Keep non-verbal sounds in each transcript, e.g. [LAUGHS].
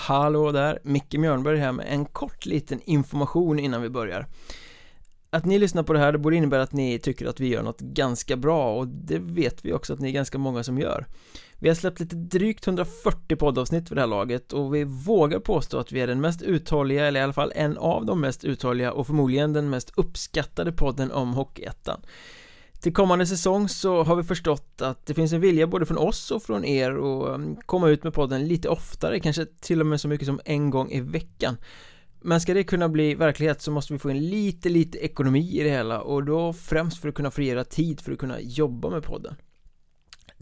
Hallå där, Micke Mjörnberg här med en kort liten information innan vi börjar. Att ni lyssnar på det här, det borde innebära att ni tycker att vi gör något ganska bra och det vet vi också att ni är ganska många som gör. Vi har släppt lite drygt 140 poddavsnitt för det här laget och vi vågar påstå att vi är den mest uthålliga, eller i alla fall en av de mest uthålliga och förmodligen den mest uppskattade podden om Hockeyettan till kommande säsong så har vi förstått att det finns en vilja både från oss och från er att um, komma ut med podden lite oftare, kanske till och med så mycket som en gång i veckan. Men ska det kunna bli verklighet så måste vi få in lite, lite ekonomi i det hela och då främst för att kunna frigöra tid för att kunna jobba med podden.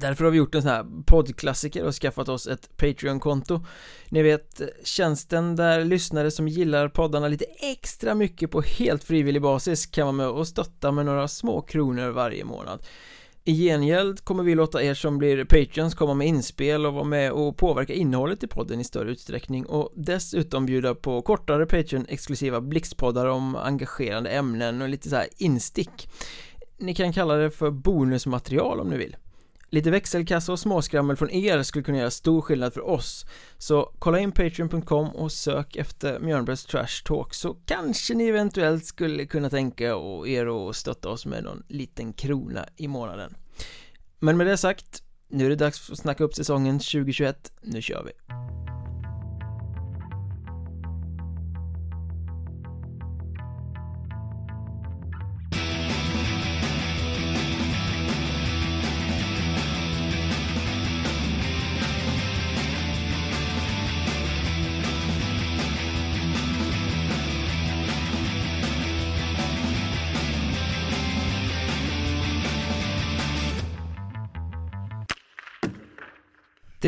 Därför har vi gjort en sån här poddklassiker och skaffat oss ett Patreon-konto. Ni vet, tjänsten där lyssnare som gillar poddarna lite extra mycket på helt frivillig basis kan vara med och stötta med några små kronor varje månad. I gengäld kommer vi låta er som blir Patreons komma med inspel och vara med och påverka innehållet i podden i större utsträckning och dessutom bjuda på kortare Patreon-exklusiva blixtpoddar om engagerande ämnen och lite så här instick. Ni kan kalla det för bonusmaterial om ni vill. Lite växelkassa och småskrammel från er skulle kunna göra stor skillnad för oss. Så kolla in Patreon.com och sök efter Mjörnbergs Trash Talk så kanske ni eventuellt skulle kunna tänka er att stötta oss med någon liten krona i månaden. Men med det sagt, nu är det dags att snacka upp säsongen 2021, nu kör vi!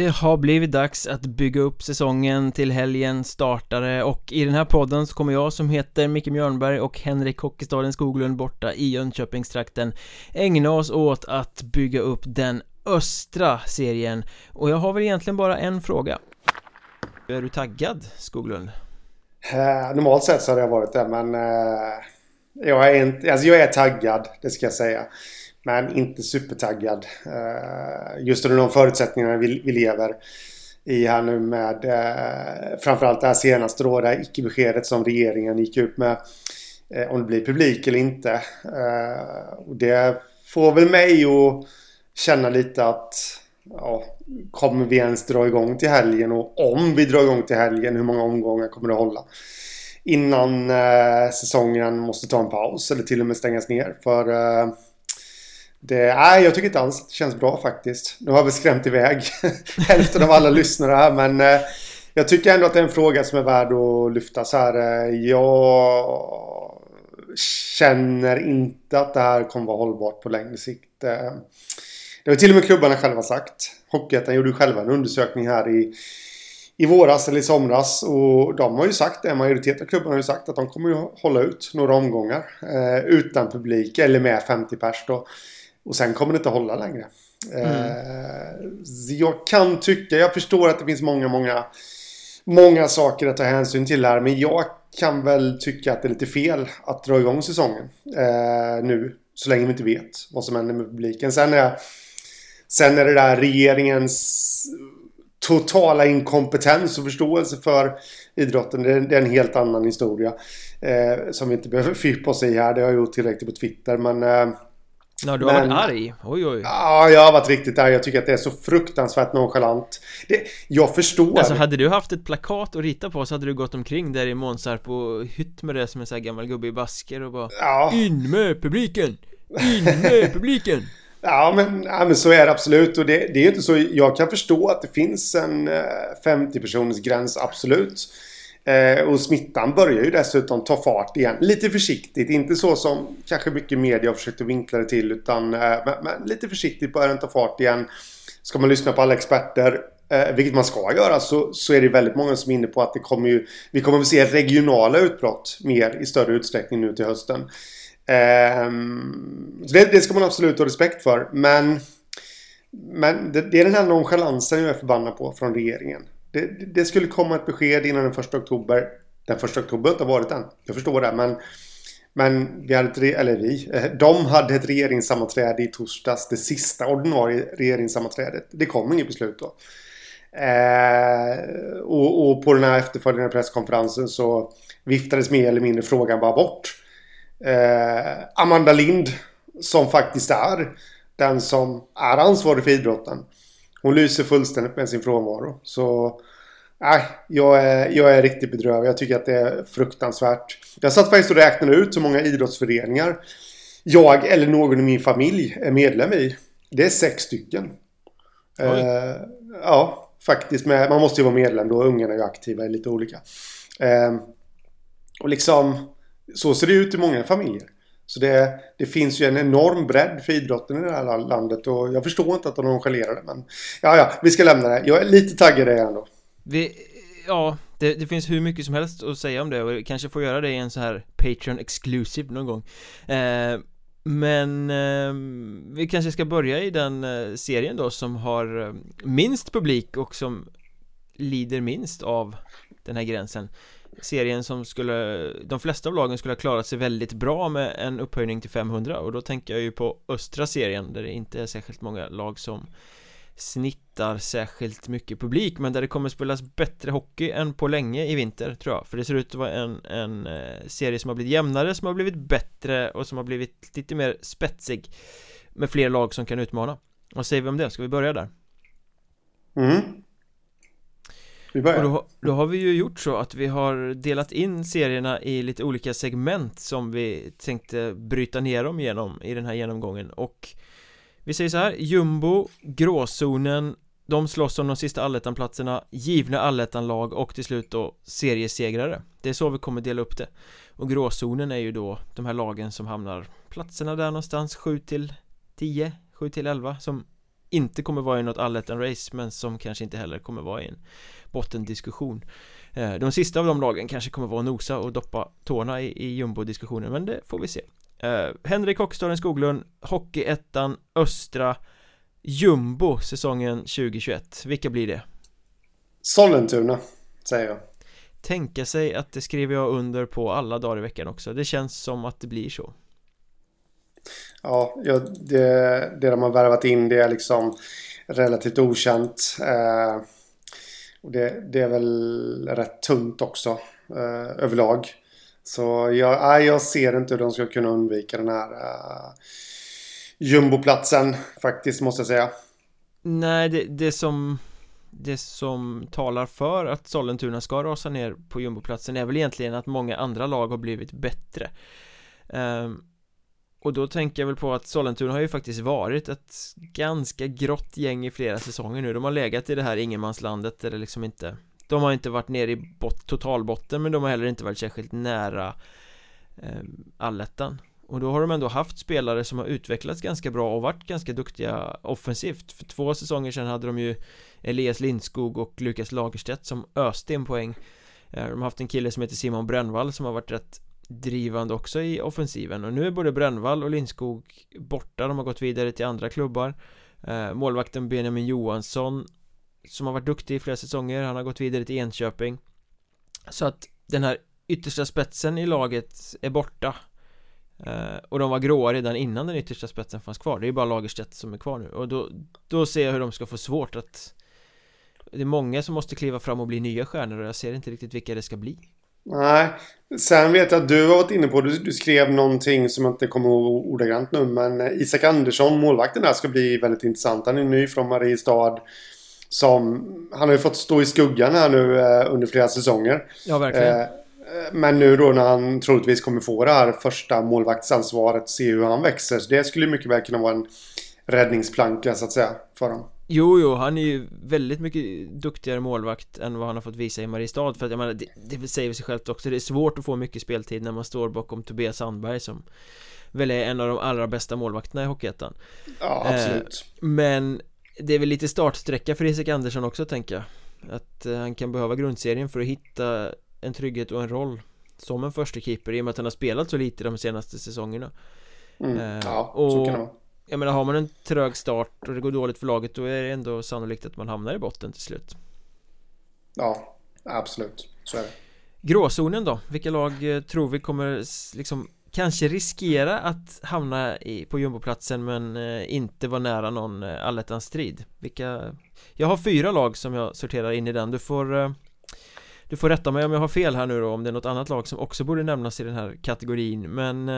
Det har blivit dags att bygga upp säsongen till helgen startare och i den här podden så kommer jag som heter Micke Mjörnberg och Henrik Hockeystaden Skoglund borta i Jönköpingstrakten ägna oss åt att bygga upp den östra serien. Och jag har väl egentligen bara en fråga. Är du taggad Skoglund? Eh, normalt sett så hade jag varit det men eh, jag är inte, alltså jag är taggad det ska jag säga men inte supertaggad. Eh, just under de förutsättningarna vi, vi lever i här nu med eh, framförallt det här senaste då, det här icke-beskedet som regeringen gick ut med eh, om det blir publik eller inte. Eh, och det får väl mig att känna lite att ja, kommer vi ens dra igång till helgen och om vi drar igång till helgen hur många omgångar kommer det hålla? Innan eh, säsongen måste ta en paus eller till och med stängas ner för eh, det, nej, jag tycker inte alls det känns bra faktiskt. Nu har vi skrämt iväg [LAUGHS] hälften av alla [LAUGHS] lyssnare här men eh, jag tycker ändå att det är en fråga som är värd att lyfta så här. Eh, jag känner inte att det här kommer vara hållbart på längre sikt. Eh, det har till och med klubbarna själva sagt. Hockeyettan gjorde själva en undersökning här i, i våras eller i somras. Och de har ju sagt det. Majoriteten av klubbarna har ju sagt att de kommer att hålla ut några omgångar. Eh, utan publik eller med 50 pers då. Och sen kommer det inte hålla längre. Mm. Eh, jag kan tycka, jag förstår att det finns många, många, många saker att ta hänsyn till här. Men jag kan väl tycka att det är lite fel att dra igång säsongen eh, nu. Så länge vi inte vet vad som händer med publiken. Sen är, sen är det där regeringens totala inkompetens och förståelse för idrotten. Det är, det är en helt annan historia. Eh, som vi inte behöver [LAUGHS] fördjupa oss i här. Det har jag gjort tillräckligt på Twitter. Men eh, Ja, du har men, varit arg? Oj, oj. Ja, jag har varit riktigt arg. Jag tycker att det är så fruktansvärt nonchalant. Det, jag förstår. Alltså, hade du haft ett plakat att rita på så hade du gått omkring där i Månsarp och hytt med det som en sån här gammal gubbe i basker och bara ja. In med publiken! In med [LAUGHS] publiken! Ja men, ja, men så är det absolut. Och det, det är inte så. Jag kan förstå att det finns en eh, 50 personers gräns, absolut. Eh, och smittan börjar ju dessutom ta fart igen. Lite försiktigt, inte så som kanske mycket media har försökt att vinkla det till. Utan eh, men, men lite försiktigt börjar den ta fart igen. Ska man lyssna på alla experter, eh, vilket man ska göra, så, så är det väldigt många som är inne på att det kommer ju, vi kommer att se regionala utbrott mer i större utsträckning nu till hösten. Eh, det, det, ska man absolut ha respekt för. Men, men det, det är den här nonchalansen jag är förbannad på från regeringen. Det, det, skulle komma ett besked innan den första oktober. Den första oktober har inte varit än. Jag förstår det. Men, men vi hade ett, eller vi, eh, de hade ett regeringssammanträde i torsdags. Det sista ordinarie regeringssammanträdet. Det kom inget beslut då. Eh, och, och, på den här efterföljande presskonferensen så viftades mer eller mindre frågan bara bort. Eh, Amanda Lind, som faktiskt är den som är ansvarig för idrotten. Hon lyser fullständigt med sin frånvaro. Så nej, jag är, jag är riktigt bedrövad. Jag tycker att det är fruktansvärt. Jag satt faktiskt och räknade ut hur många idrottsföreningar jag eller någon i min familj är medlem i. Det är sex stycken. Eh, ja, faktiskt. Med, man måste ju vara medlem då. Ungarna är ju aktiva, är lite olika. Eh, och liksom, så ser det ut i många familjer. Så det, det finns ju en enorm bredd för idrotten i det här landet och jag förstår inte att de nonchalerar det. Men ja, ja, vi ska lämna det. Jag är lite taggad i det ändå. Vi, ja, det, det, finns hur mycket som helst att säga om det och vi kanske får göra det i en så här Patreon exclusive någon gång. Eh, men eh, vi kanske ska börja i den eh, serien då som har eh, minst publik och som lider minst av den här gränsen serien som skulle De flesta av lagen skulle ha klarat sig väldigt bra med en upphöjning till 500 och då tänker jag ju på östra serien där det inte är särskilt många lag som snittar särskilt mycket publik men där det kommer spelas bättre hockey än på länge i vinter tror jag för det ser ut att vara en, en eh, serie som har blivit jämnare, som har blivit bättre och som har blivit lite mer spetsig med fler lag som kan utmana vad säger vi om det? Ska vi börja där? Mm vi börjar. Och då, då, har vi ju gjort så att vi har delat in serierna i lite olika segment som vi tänkte bryta ner dem genom i den här genomgången. Och vi säger så här, jumbo, gråzonen, de slåss om de sista allettanplatserna, givna allettanlag och till slut då seriesegrare. Det är så vi kommer dela upp det. Och gråzonen är ju då de här lagen som hamnar platserna där någonstans 7 till 10, 7 till 11 som inte kommer vara i något allettan-race men som kanske inte heller kommer vara i en bottendiskussion. Eh, De sista av de lagen kanske kommer vara nosa och doppa tårna i, i jumbo-diskussionen men det får vi se. Eh, Henrik Hockstaden Skoglund Hockeyettan Östra Jumbo säsongen 2021 Vilka blir det? Sollentuna säger jag. Tänka sig att det skriver jag under på alla dagar i veckan också. Det känns som att det blir så Ja, det, det de har värvat in det är liksom relativt okänt. Eh, och det, det, är väl rätt tunt också eh, överlag. Så jag, nej, jag ser inte hur de ska kunna undvika den här eh, jumboplatsen faktiskt måste jag säga. Nej, det, det som det som talar för att Sollentuna ska rasa ner på jumboplatsen är väl egentligen att många andra lag har blivit bättre. Eh, och då tänker jag väl på att Sollentuna har ju faktiskt varit ett ganska grått gäng i flera säsonger nu. De har legat i det här ingenmanslandet där det liksom inte. De har inte varit nere i bot, totalbotten men de har heller inte varit särskilt nära eh, allettan. Och då har de ändå haft spelare som har utvecklats ganska bra och varit ganska duktiga offensivt. För två säsonger sedan hade de ju Elias Lindskog och Lukas Lagerstedt som öste in poäng. Eh, de har haft en kille som heter Simon Brännvall som har varit rätt drivande också i offensiven. Och nu är både Brännvall och Lindskog borta, de har gått vidare till andra klubbar. Eh, Målvakten Benjamin Johansson som har varit duktig i flera säsonger, han har gått vidare till Enköping. Så att den här yttersta spetsen i laget är borta. Eh, Och de var gråa redan innan den yttersta spetsen fanns kvar. Det är bara Lagerstedt som är kvar nu. Och då, då ser jag hur de ska få svårt att Det är många som måste kliva fram och bli nya stjärnor och jag ser inte riktigt vilka det ska bli. Nej. Sen vet jag att du har varit inne på, du, du skrev någonting som jag inte kommer ihåg ordagrant nu, men Isak Andersson, målvakten där, ska bli väldigt intressant. Han är ny från Mariestad. Som, han har ju fått stå i skuggan här nu eh, under flera säsonger. Ja, verkligen. Eh, men nu då när han troligtvis kommer få det här första målvaktsansvaret, se hur han växer. Så det skulle mycket väl kunna vara en räddningsplanka så att säga för honom. Jo, jo, han är ju väldigt mycket duktigare målvakt än vad han har fått visa i Mariestad För att jag menar, det, det säger sig självt också Det är svårt att få mycket speltid när man står bakom Tobias Sandberg som Väl är en av de allra bästa målvakterna i Hockeyettan. Ja, absolut. eh, Men det är väl lite startsträcka för Isak Andersson också tänker jag. Att eh, han kan behöva grundserien för att hitta en trygghet och en roll Som en första keeper i och med att han har spelat så lite de senaste säsongerna. Mm, eh, Ja, och, så kan det vara jag menar har man en trög start och det går dåligt för laget då är det ändå sannolikt att man hamnar i botten till slut. Ja, absolut, så är det. Gråzonen då? Vilka lag eh, tror vi kommer liksom kanske riskera att hamna i, på jumboplatsen men eh, inte vara nära någon eh, allettans strid? Vilka Jag har fyra lag som jag sorterar in i den, du får Du får rätta mig om jag har fel här nu då om det är något annat lag som också borde nämnas i den här kategorin. Men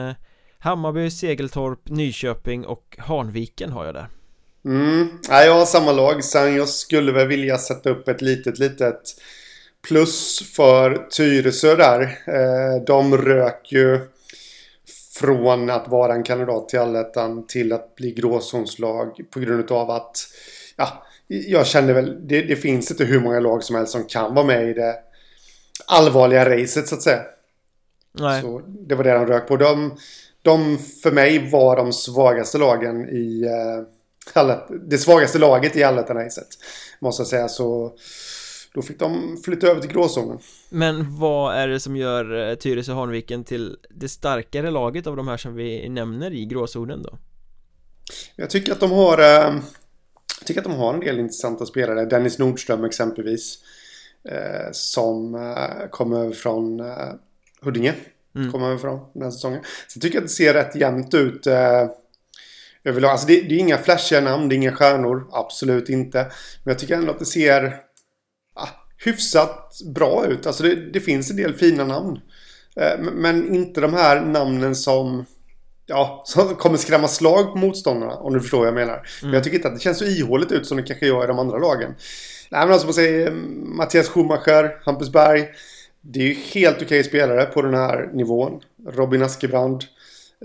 Hammarby, Segeltorp, Nyköping och Hanviken har jag där Mm, ja, jag har samma lag. Sen jag skulle väl vilja sätta upp ett litet, litet plus för Tyresö där. Eh, de rök ju från att vara en kandidat till allettan till att bli gråzonslag på grund av att ja, jag kände väl det, det finns inte hur många lag som helst som kan vara med i det allvarliga racet så att säga. Nej. Så det var det de rök på. De, de för mig var de svagaste lagen i eh, det svagaste laget i allettan-racet. Måste jag säga så då fick de flytta över till gråzonen Men vad är det som gör eh, Tyresö och Hanviken till det starkare laget av de här som vi nämner i gråzonen då? Jag tycker att de har eh, Jag tycker att de har en del intressanta spelare Dennis Nordström exempelvis Som kommer från Huddinge mm. Kommer över från den här säsongen Så jag tycker att det ser rätt jämnt ut Överlag, alltså det, det är inga flashiga namn, det är inga stjärnor, absolut inte. Men jag tycker ändå att det ser ah, hyfsat bra ut. Alltså det, det, finns en del fina namn. Eh, men inte de här namnen som ja, [LAUGHS] som kommer skrämma slag på motståndarna. Om du förstår vad jag menar. Mm. Men jag tycker inte att det känns så ihåligt ut som det kanske gör i de andra lagen. Nej men alltså man säger Mattias Schumacher, Hampus Berg. Det är ju helt okej spelare på den här nivån. Robin Askebrand.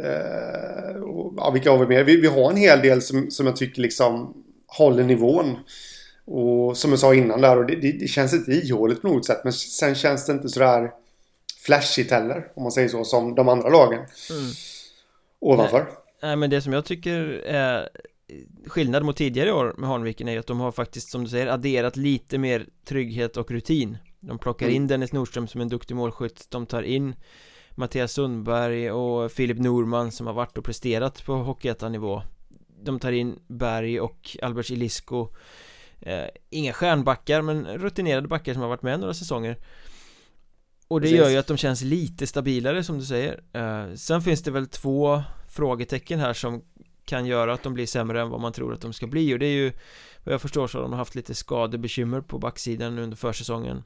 Eh, och, ja, vilka har vi mer? Vi, vi har en hel del som, som jag tycker liksom håller nivån. Och som jag sa innan där, och det, det, det känns inte ihåligt på något sätt. Men sen känns det inte sådär flashigt heller, om man säger så, som de andra lagen. Mm. Ovanför. Nej, nej, men det som jag tycker är skillnad mot tidigare år med Hanviken är att de har faktiskt, som du säger, adderat lite mer trygghet och rutin. De plockar mm. in Dennis Nordström som en duktig målskytt, de tar in Mattias Sundberg och Filip Norman som har varit och presterat på Hockeyettan-nivå. De tar in Berg och Albert Ilisko eh, Inga stjärnbackar men rutinerade backar som har varit med några säsonger. Och det Precis. gör ju att de känns lite stabilare som du säger. Eh, Sen finns det väl två frågetecken här som kan göra att de blir sämre än vad man tror att de ska bli. Och det är ju Vad jag förstår så har de haft lite skadebekymmer på backsidan under försäsongen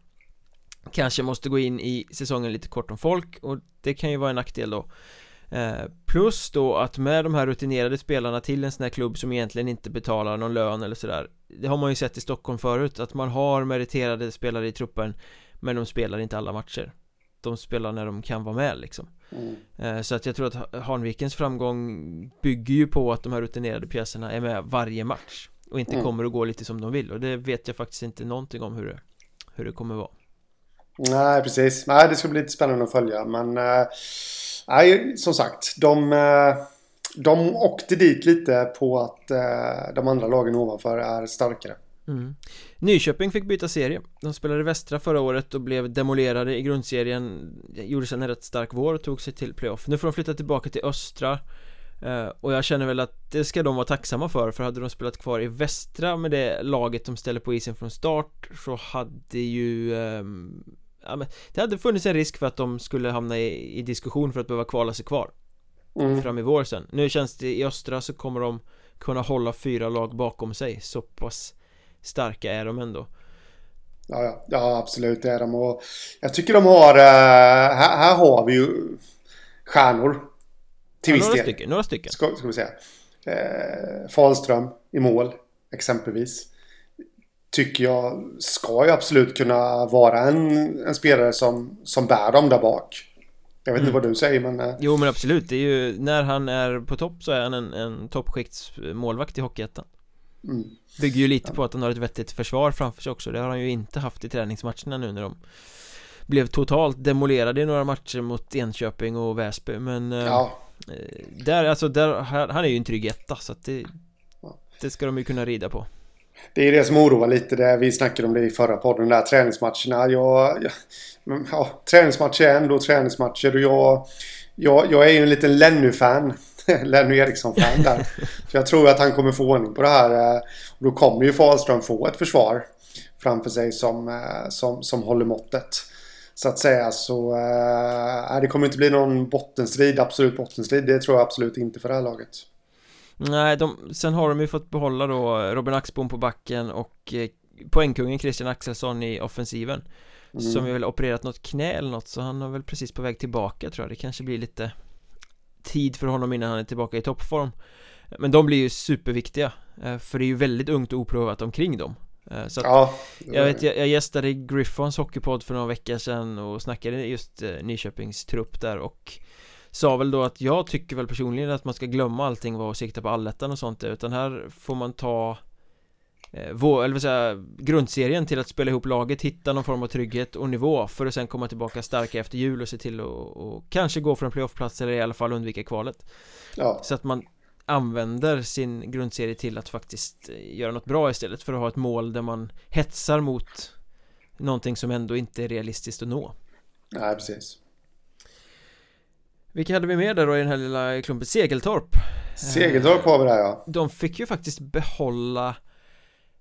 Kanske måste gå in i säsongen lite kort om folk och det kan ju vara en nackdel då Eh, plus då att med de här rutinerade spelarna till en sån här klubb som egentligen inte betalar någon lön eller sådär Det har man ju sett i Stockholm förut att man har meriterade spelare i truppen Men de spelar inte alla matcher De spelar när de kan vara med liksom mm. Eh, så att jag tror att Hanvikens framgång bygger ju på att de här rutinerade pjäserna är med varje match Och inte mm. kommer att gå lite som de vill och det vet jag faktiskt inte någonting om hur det, hur det kommer vara Nej precis, nej det ska bli lite spännande att följa men äh nej, som sagt. De, eh, de åkte dit lite på att eh, de andra lagen ovanför är starkare. Mm. Nyköping fick byta serie De spelade Västra förra året och blev demolerade i grundserien Gjorde sen en rätt stark vår och tog sig till playoff Nu får de flytta tillbaka till Östra Och jag känner väl att det ska de vara tacksamma för För hade de spelat kvar i Västra med det laget de ställer på isen från start Så hade ju ehm, ja, men Det hade funnits en risk för att de skulle hamna i, i diskussion för att behöva kvala sig kvar mm. Fram i vår sen Nu känns det i östra så kommer de kunna hålla fyra lag bakom sig. Så pass starka är de ändå. Ja, ja, ja absolut det är de. Och Jag tycker de har äh, här, här, har vi ju Stjärnor. Till ja, viss några del. stycken, några stycken. Ska, ska vi säga. Eh, Falström i mål Exempelvis tycker jag ska ju absolut kunna vara en, en spelare som, som bär dem där bak. Jag vet mm. inte vad du säger men... Eh, jo men absolut, det är ju när han är på topp så är han en, en toppskiktsmålvakt i Hockeyettan. Mm. Bygger ju lite ja. på att han har ett vettigt försvar framför sig också. Det har han ju inte haft i träningsmatcherna nu när de blev totalt demolerade i några matcher mot Enköping och Väsby men eh, ja. Där, alltså där, han är ju en trygg etta så att det, det ska de ju kunna rida på det är det som oroar lite. Det. Vi snackade om det i förra podden. Där träningsmatcherna. Jag, jag, ja, träningsmatcher är ändå träningsmatcher. Och jag, jag, jag är ju en liten Lenny-fan. [LAUGHS] Lenny Eriksson-fan där. Så jag tror att han kommer få ordning på det här. Och då kommer ju Fahlström få ett försvar framför sig som, eh, som, som håller måttet. Så att säga så... Äh, det kommer inte bli någon bottenstrid, absolut bottenstrid. Det tror jag absolut inte för det här laget. Nej, de, sen har de ju fått behålla då Robin Axbom på backen och eh, poängkungen Christian Axelsson i offensiven. Mm. Som ju väl opererat något knä eller något så han är väl precis på väg tillbaka tror jag. Det kanske blir lite tid för honom innan han är tillbaka i toppform. Men de blir ju superviktiga eh, För det är ju väldigt ungt och oprövat omkring dem. Eh, så att ja, jag vet, jag, jag gästade Griffons hockeypodd för några veckor sedan och snackade just eh, Nyköpings trupp där och Sa väl då att jag tycker väl personligen att man ska glömma allting vad och sikta på allettan och sånt utan här får man ta eh, vår, eller säga, grundserien till att spela ihop laget, hitta någon form av trygghet och nivå för att sen komma tillbaka starka efter jul och se till att och kanske gå för en playoffplats eller i alla fall undvika kvalet. Ja. Så att man använder sin grundserie till att faktiskt eh, göra något bra istället för att ha ett mål där man hetsar mot någonting som ändå inte är realistiskt att nå. Nej, precis. Vilka hade vi med där då i den här lilla klumpen? Segeltorp. Segeltorp har vi där ja. De fick ju faktiskt behålla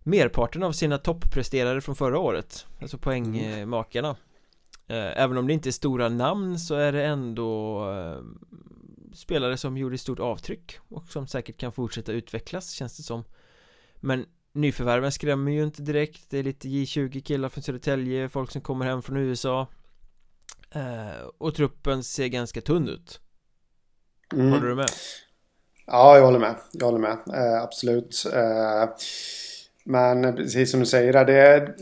merparten av sina toppresterare från förra året Alltså poängmakarna. Mm. Även om det inte är stora namn så är det ändå eh, Spelare som gjorde stort avtryck och som säkert kan fortsätta utvecklas känns det som. Men nyförvärven skrämmer ju inte direkt. Det är lite J20 killar från Södertälje Folk som kommer hem från USA Eh, och truppen ser ganska tunn ut mm. Håller du med? Ja, jag håller med. Jag håller med. Eh, absolut. Eh, men precis som du säger, det,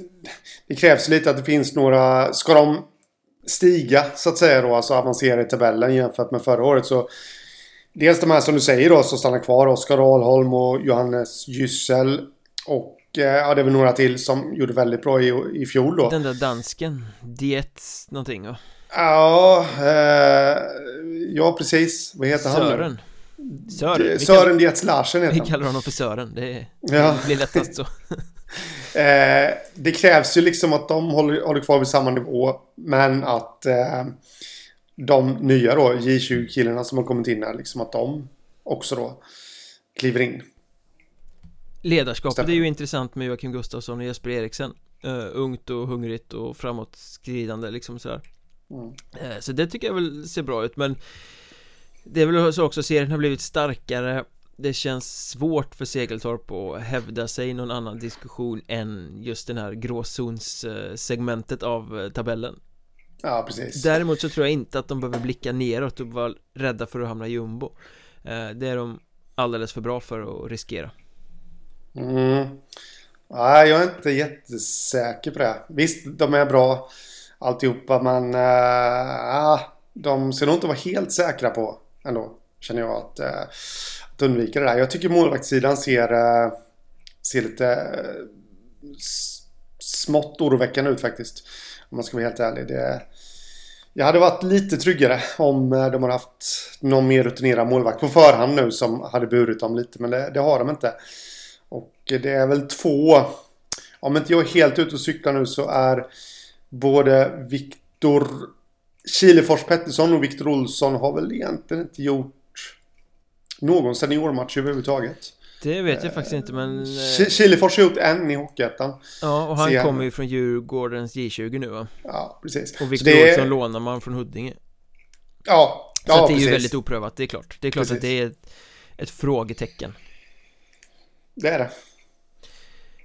det krävs lite att det finns några... Ska de stiga så att säga då, alltså avancera i tabellen jämfört med förra året så... Dels de här som du säger då som stannar kvar. Oskar Ahlholm och Johannes Gyssel. Och ja, det är väl några till som gjorde väldigt bra i, i fjol då. Den där dansken, Diet någonting va? Ja, eh, ja precis. Vad heter Sören. han Sören. Sören. Sören Dietz Larsen heter han. Vi kallar honom för Sören. Det, är, [LAUGHS] ja. det blir lättast så. [LAUGHS] eh, det krävs ju liksom att de håller, håller kvar vid samma nivå. Men att eh, de nya då, J20-killarna som har kommit in här, liksom att de också då kliver in. Ledarskapet Stämmer. är ju intressant med Joakim Gustafsson och Jesper Eriksen. Uh, ungt och hungrigt och framåtskridande liksom sådär. Mm. Eh, så det tycker jag väl ser bra ut men Det är väl så också serien har blivit starkare. Det känns svårt för Segeltorp att hävda sig i någon annan diskussion än just den här gråzonssegmentet av eh, tabellen. Ja, precis. Däremot så tror jag inte att de behöver blicka neråt och vara rädda för att hamna i jumbo. Eh, Det är de alldeles för bra för att riskera. Mm. Nej, jag är inte jättesäker på det. Visst, de är bra alltihopa. Men äh, de ska nog inte vara helt säkra på ändå. Känner jag att, äh, att undvika det där. Jag tycker målvaktssidan ser, äh, ser lite äh, smått oroväckande ut faktiskt. Om man ska vara helt ärlig. Det, jag hade varit lite tryggare om de hade haft någon mer rutinerad målvakt på förhand nu som hade burit dem lite. Men det, det har de inte. Och det är väl två... Om inte jag är helt ute och cyklar nu så är både Viktor Kilefors Pettersson och Viktor Olsson har väl egentligen inte gjort någon seniormatch överhuvudtaget. Det vet jag faktiskt inte men... Eh, Kilefors har gjort en i Hockeyettan. Ja, och han kommer ju från Djurgårdens J20 nu va? Ja, precis. Och Viktor det... Olsson lånar man från Huddinge. Ja, ja Så det är precis. ju väldigt oprövat, det är klart. Det är klart precis. att det är ett, ett frågetecken. Det är det.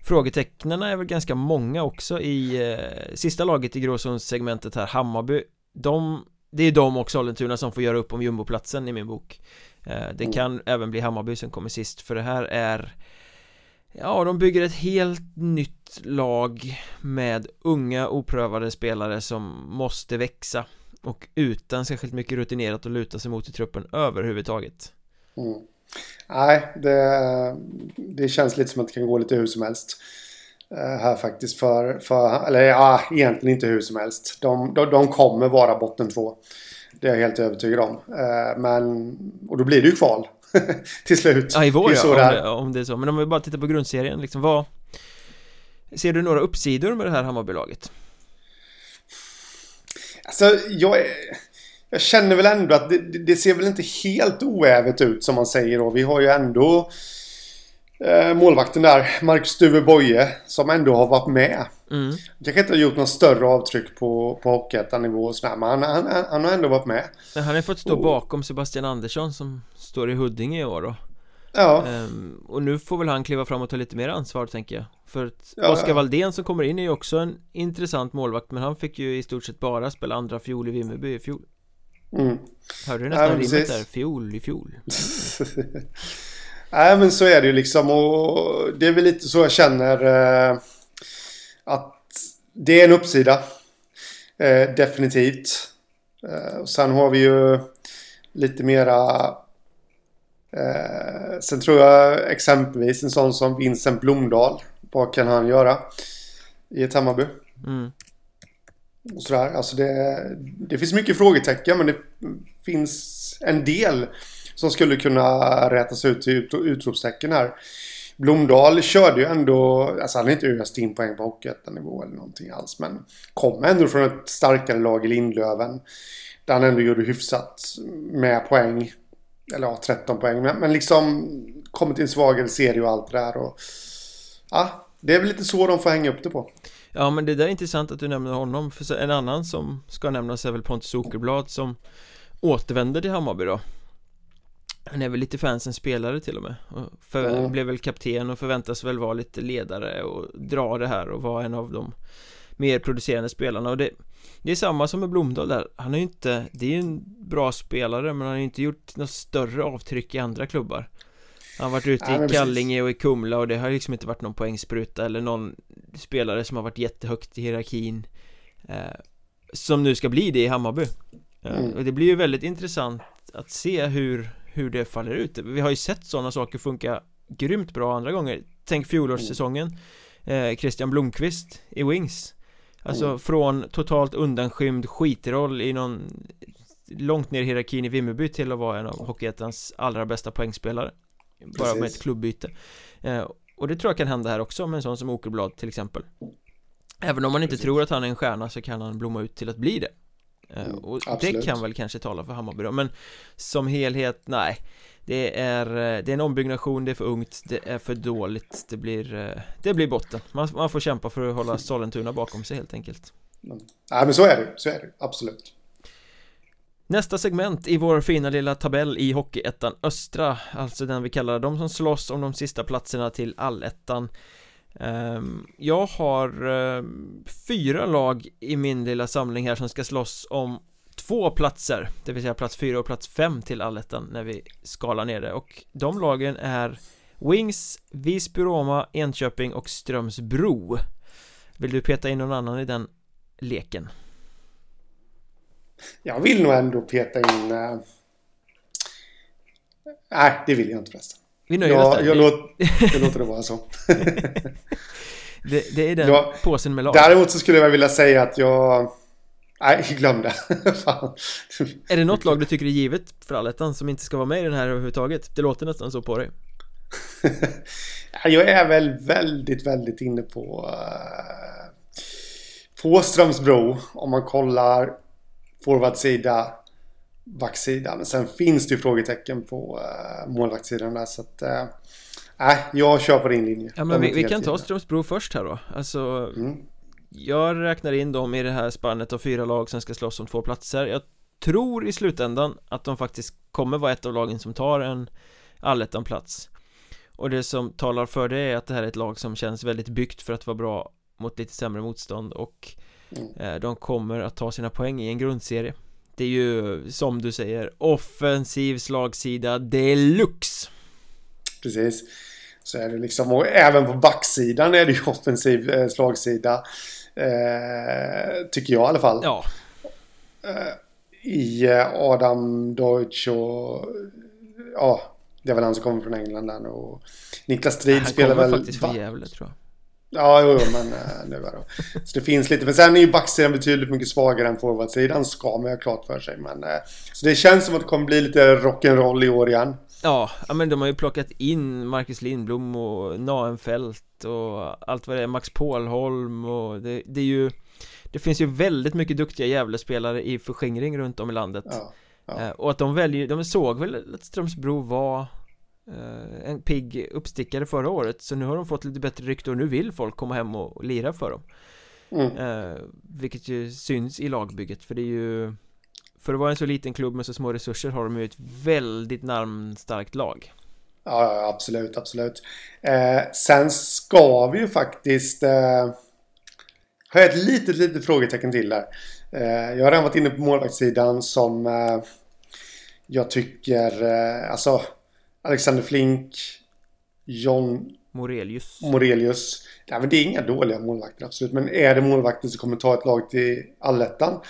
Frågetecknen är väl ganska många också i eh, sista laget i gråzonssegmentet här, Hammarby De, det är de och Sollentuna som får göra upp om jumboplatsen i min bok eh, Det kan mm. även bli Hammarby som kommer sist för det här är Ja, de bygger ett helt nytt lag med unga oprövade spelare som måste växa och utan särskilt mycket rutinerat att luta sig mot i truppen överhuvudtaget. Mm. Nej, det, det känns lite som att det kan gå lite hur som helst. Uh, här faktiskt för, för, eller ja, egentligen inte hur som helst. De, de, de kommer vara botten två. Det är jag helt övertygad om. Uh, men, och då blir det ju kval. [LAUGHS] till slut. Ja, i vår ja, om det, om det är så. Men om vi bara tittar på grundserien, liksom vad... Ser du några uppsidor med det här Hammarbylaget? Alltså, jag är jag känner väl ändå att det, det, ser väl inte helt oävet ut som man säger då. Vi har ju ändå eh, målvakten där, Marcus Duve Boye, som ändå har varit med. mm. Kanske inte har gjort någon större avtryck på, på Hockeyettan-nivå och sådär, men han, han, han har ändå varit med. Men han har fått stå Och- bakom Sebastian Andersson som står i Huddinge i år då Ja, Ehm, Och nu får väl han kliva fram och ta lite mer ansvar tänker jag För att Ja, Oskar ja. Valdén som kommer in är ju också en intressant målvakt Men han fick ju i stort sett bara spela andra fiol i Vimmerby i fjol mm. Hörde du Ja, nästan men rimmet där? Fiol i fjol [LAUGHS] Nej men så är det ju liksom och det är väl lite så jag känner eh, att det är en uppsida. Eh, definitivt. Eh, och sen har vi ju lite mera eh, Sen tror jag exempelvis en sån som Vincent Blomdahl. Vad kan han göra? I ett Hammarby. mm. Och sådär. Alltså det, det finns mycket frågetecken men det finns en del som skulle kunna rätas ut till ut, utropstecken här. Blomdahl körde ju ändå, alltså han har inte öst in poäng på Hockeyettan-nivå eller någonting alls. Men kom ändå från ett starkare lag i Lindlöven. Där han ändå gjorde hyfsat med poäng. Eller ja, 13 poäng. Men, men liksom kommit till en svagare serie och allt det där. Och, ja, det är väl lite så de får hänga upp det på. Ja men det där är intressant att du nämner honom För en annan som ska nämnas är väl Pontus Åkerblad som återvänder till Hammarby då Han är väl lite fansens spelare till och med och för, Mm. Blev väl kapten och förväntas väl vara lite ledare och dra det här och vara en av de mer producerande spelarna och det Det är samma som med Blomdahl där Han har ju inte Det är ju en bra spelare men han har ju inte gjort något större avtryck i andra klubbar Han har varit ute men i precis. Kallinge och i Kumla och det har liksom inte varit någon poängspruta eller någon spelare som har varit jättehögt i hierarkin eh, Som nu ska bli det i Hammarby eh, Mm. Och det blir ju väldigt intressant att se hur, hur det faller ut Vi har ju sett sådana saker funka grymt bra andra gånger Tänk fjolårssäsongen eh, Christian Blomqvist i Wings Alltså Mm. från totalt undanskymd skitroll i någon Långt ner i hierarkin i Vimmerby till att vara en av Hockeyettans allra bästa poängspelare Bara med Precis. ett klubbyte eh, Och det tror jag kan hända här också med en sån som Åkerblad till exempel Även om man inte Precis. tror att han är en stjärna så kan han blomma ut till att bli det Eh, Mm, Och det absolut. kan väl kanske tala för Hammarby då Men som helhet, nej det är, eh, det är en ombyggnation, det är för ungt, det är för dåligt Det blir, eh, det blir botten man, man får kämpa för att hålla Sollentuna bakom sig helt enkelt Nej men så är det, så är det. Absolut. Nästa segment i vår fina lilla tabell i Hockeyettan Östra Alltså den vi kallar de som slåss om de sista platserna till Allettan. Ehm, jag har ehm, fyra lag i min lilla samling här som ska slåss om två platser Det vill säga plats fyra och plats fem till Allettan när vi skalar ner det. Och de lagen är Wings, Visby-Roma, Enköping och Strömsbro. Vill du peta in någon annan i den leken? Jag vill nog ändå peta in... Nej, det vill jag inte förresten. Vi nöjer oss där jag, låt, [LAUGHS] jag låter det vara så. [LAUGHS] Det, det är den Ja, påsen med lag Däremot så skulle jag vilja säga att jag... Nej, glöm det. [LAUGHS] Är det något lag du tycker är givet för allettan som inte ska vara med i den här överhuvudtaget? Det låter nästan så på dig jag är väl väldigt, väldigt inne på... eh, På Strömsbro. Om man kollar forwardsida, backsida. Men sen finns det ju frågetecken på uh, målvaktssidan där. Så att... eh, Nej, jag kör på din linje. Ja men vi, vi kan ta. Strömsbro först här då Alltså Mm. Jag räknar in dem i det här spannet av fyra lag som ska slåss om två platser Jag tror i slutändan att de faktiskt kommer vara ett av lagen som tar en allettan-plats Och det som talar för det är att det här är ett lag som känns väldigt byggt för att vara bra mot lite sämre motstånd och Mm. eh, de kommer att ta sina poäng i en grundserie Det är ju som du säger offensiv slagsida deluxe Precis. Så är det liksom. Och även på backsidan är det ju [LAUGHS] offensiv eh, slagsida. Eh, tycker jag i alla fall. Ja, I eh, Adam Deutsch och... Ja, det är väl han som kommer från England där. Och Niklas Strid han spelar kommer väl... faktiskt va- från Gävle tror jag Ja, jo, men eh, nu är det. Så det finns lite. Men sen är ju backsidan betydligt mycket svagare än forwardsidan. Ska man ha klart för sig. Men, eh, så det känns som att det kommer bli lite rock'n'roll i år igen. Ja, men de har ju plockat in Marcus Lindblom och Naenfelt och allt vad det är, Max Pålholm och det, det är ju Det finns ju väldigt mycket duktiga Gävlespelare i förskingring runt om i landet Ja, ja. eh, Och att de väljer, de såg väl att Strömsbro var En pigg uppstickare förra året Så nu har de fått lite bättre rykte och nu vill folk komma hem och lira för dem Mm. eh, Vilket ju syns i lagbygget för det är ju För att vara en så liten klubb med så små resurser har de ju ett väldigt namnstarkt lag Ja, ja, absolut, absolut. Eh, sen ska vi ju faktiskt... Eh, har jag ett litet, litet frågetecken till där. Eh, jag har redan varit inne på målvaktssidan som eh, jag tycker... Eh, alltså, Alexander Flink, John Morelius Morelius. Nej, men det är inga dåliga målvakter, absolut. Men är det målvakter som kommer ta ett lag till allettan?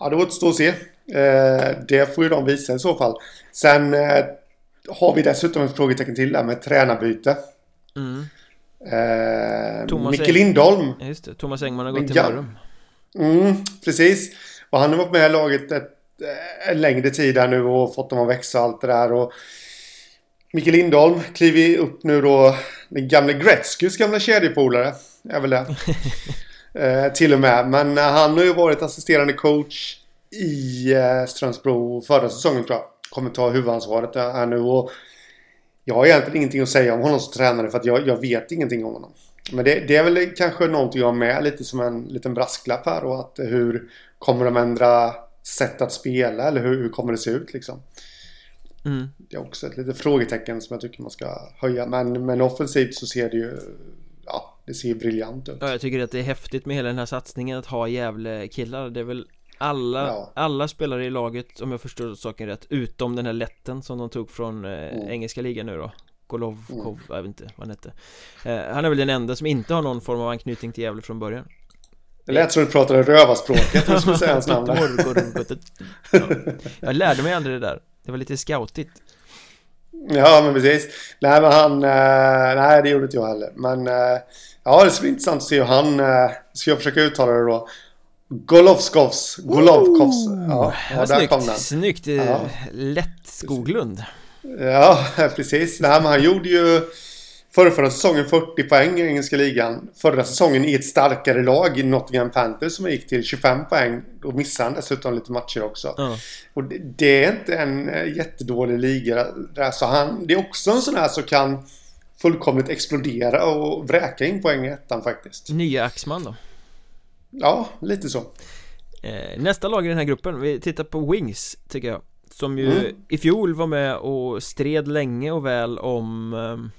Ja, det återstår att se. Eh, det får ju de visa i så fall. Sen eh, har vi dessutom ett frågetecken till där med tränarbyte. mm. Eh, Thomas Micke Lindholm. Ja, Just det, Thomas Engman har gått till ja. Mörrum Mm, precis. Och han har varit med i laget ett, eh, en längre tid här nu och fått dem att växa och allt det där. Och Micke Lindholm kliver upp nu då. Den gamle Gretzkys gamla kedjepolare. Är väl det. [LAUGHS] eh, till och med. Men eh, han har ju varit assisterande coach i eh, Strömsbro förra säsongen tror jag. Kommer ta huvudansvaret här nu. Och jag har egentligen ingenting att säga om honom som tränare för att jag, jag vet ingenting om honom. Men det, det är väl kanske någonting jag har med lite som en liten brasklapp här och att hur kommer de ändra sätt att spela eller hur, hur kommer det se ut liksom? Mm. Det är också ett litet frågetecken som jag tycker man ska höja. Men, men offensivt så ser det ju, ja, det ser ju briljant ut. Ja, jag tycker att det är häftigt med hela den här satsningen att ha Gävle-killar Det är väl alla, Ja. alla spelare i laget om jag förstår saken rätt Utom den här letten som de tog från eh, Mm. engelska ligan nu då Golovkov, jag vet inte vad han hette eh, Han är väl den enda som inte har någon form av anknytning till Gävle från början Det lät som du pratade rövarspråket du skulle [LAUGHS] säga hans namn. [LAUGHS] ja. Jag lärde mig aldrig det där Det var lite scoutigt Ja, men precis. Nej, men han... Eh, nej, det gjorde inte jag heller. Men eh, ja, det ska bli intressant att se hur han... Eh, ska jag försöka uttala det då? Golovskovs. Golovkovs. Ja, ja, där snyggt, kom den. snyggt, Ja. lätt Skoglund Ja, [LAUGHS] precis. Nej, men han gjorde ju förra, förra säsongen 40 poäng i engelska ligan. Förra säsongen i ett starkare lag i Nottingham Panthers som gick till 25 poäng. Då missade han dessutom lite matcher också. Ja, Och det, det är inte en eh, jättedålig liga. Där, så han, det är också en sån här som kan fullkomligt explodera och vräka in poäng i ettan faktiskt. nya Axman då Ja, lite så. Eh, Nästa lag i den här gruppen, vi tittar på Wings tycker jag Som ju Mm. i fjol var med och stred länge och väl om ehm,